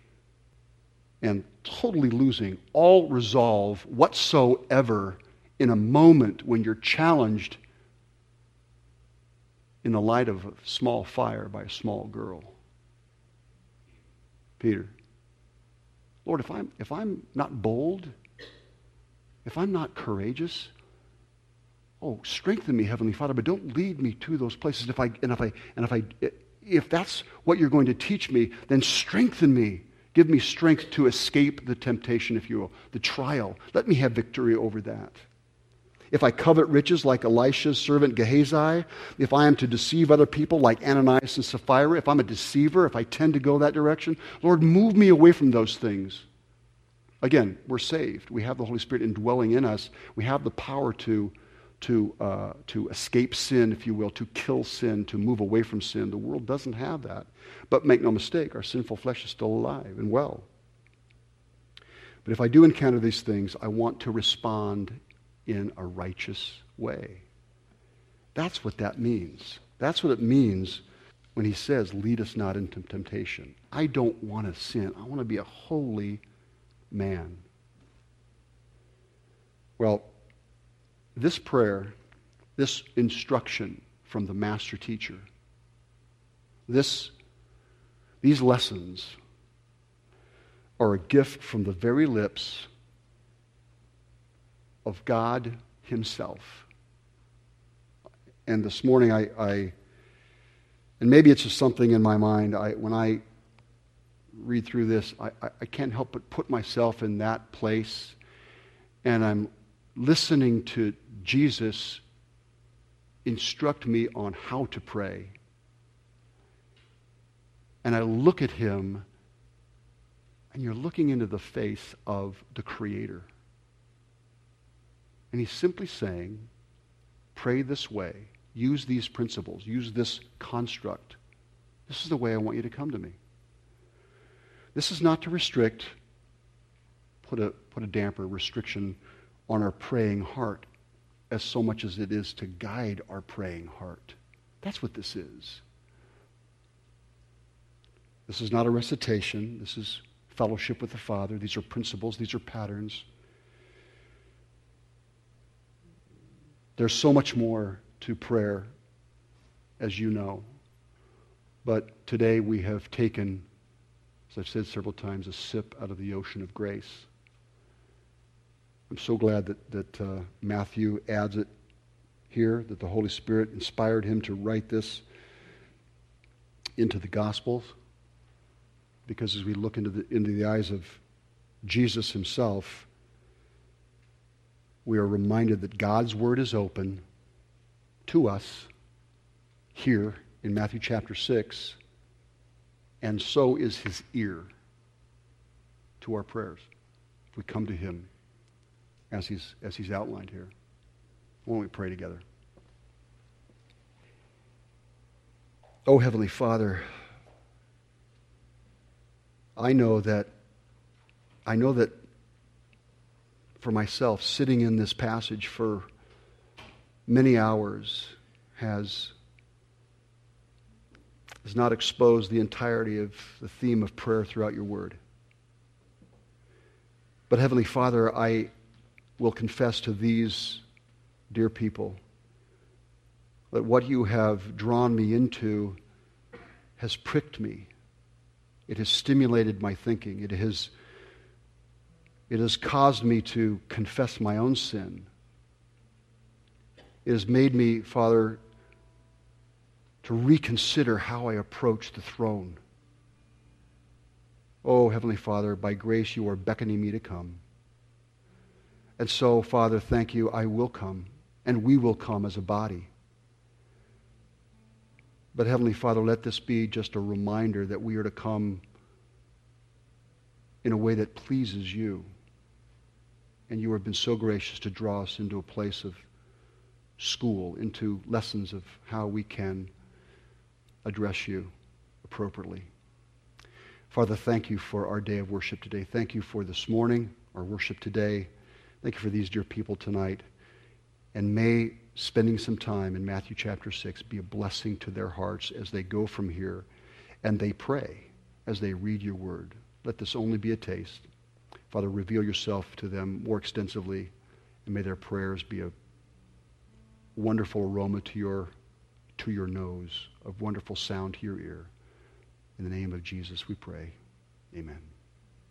[SPEAKER 1] and totally losing all resolve whatsoever in a moment when you're challenged in the light of a small fire by a small girl? Peter. Lord, if I'm, if I'm not bold, if I'm not courageous, oh, strengthen me, Heavenly Father, but don't lead me to those places. If I, and if I, and if I, if that's what you're going to teach me, then strengthen me. Give me strength to escape the temptation, if you will, the trial. Let me have victory over that. If I covet riches like Elisha's servant Gehazi, if I am to deceive other people like Ananias and Sapphira, if I'm a deceiver, if I tend to go that direction, Lord, move me away from those things. Again, we're saved. We have the Holy Spirit indwelling in us. We have the power to, to, uh, to escape sin, if you will, to kill sin, to move away from sin. The world doesn't have that. But make no mistake, our sinful flesh is still alive and well. But if I do encounter these things, I want to respond in a righteous way. That's what that means. That's what it means when he says, Lead us not into temptation. I don't want to sin. I want to be a holy man. Well, this prayer, this instruction from the master teacher, this, these lessons are a gift from the very lips of God Himself. And this morning, I, I and maybe it's just something in my mind. I, when I read through this, I, I can't help but put myself in that place. And I'm listening to Jesus instruct me on how to pray. And I look at him, and you're looking into the face of the Creator. And he's simply saying, pray this way, use these principles, use this construct. This is the way I want you to come to me. This is not to restrict, put a, put a damper, restriction on our praying heart as so much as it is to guide our praying heart. That's what this is. This is not a recitation. This is fellowship with the Father. These are principles. These are patterns. There's so much more to prayer, as you know. But today we have taken, I've said several times, a sip out of the ocean of grace. I'm so glad that, that uh, Matthew adds it here, that the Holy Spirit inspired him to write this into the Gospels. Because as we look into the, into the eyes of Jesus himself, we are reminded that God's Word is open to us here in Matthew chapter 6, and so is his ear to our prayers. If we come to him as he's, as he's outlined here. Why don't we pray together? Oh, Heavenly Father, I know that I know that for myself, sitting in this passage for many hours has, has not expose the entirety of the theme of prayer throughout your word. But Heavenly Father, I, will confess to these dear people that what you have drawn me into has pricked me. It has stimulated my thinking. It has, it has caused me to confess my own sin. It has made me, Father, to reconsider how I approach the throne. Oh, Heavenly Father, by grace you are beckoning me to come. And so, Father, thank you. I will come, and we will come as a body. But, Heavenly Father, let this be just a reminder that we are to come in a way that pleases you. And you have been so gracious to draw us into a place of school, into lessons of how we can address you appropriately. Father, thank you for our day of worship today. Thank you for this morning, our worship today. Thank you for these dear people tonight. And may spending some time in Matthew chapter 6 be a blessing to their hearts as they go from here and they pray as they read your word. Let this only be a taste. Father, reveal yourself to them more extensively, and may their prayers be a wonderful aroma to your, to your nose, of wonderful sound to your ear. In the name of Jesus, we pray. Amen.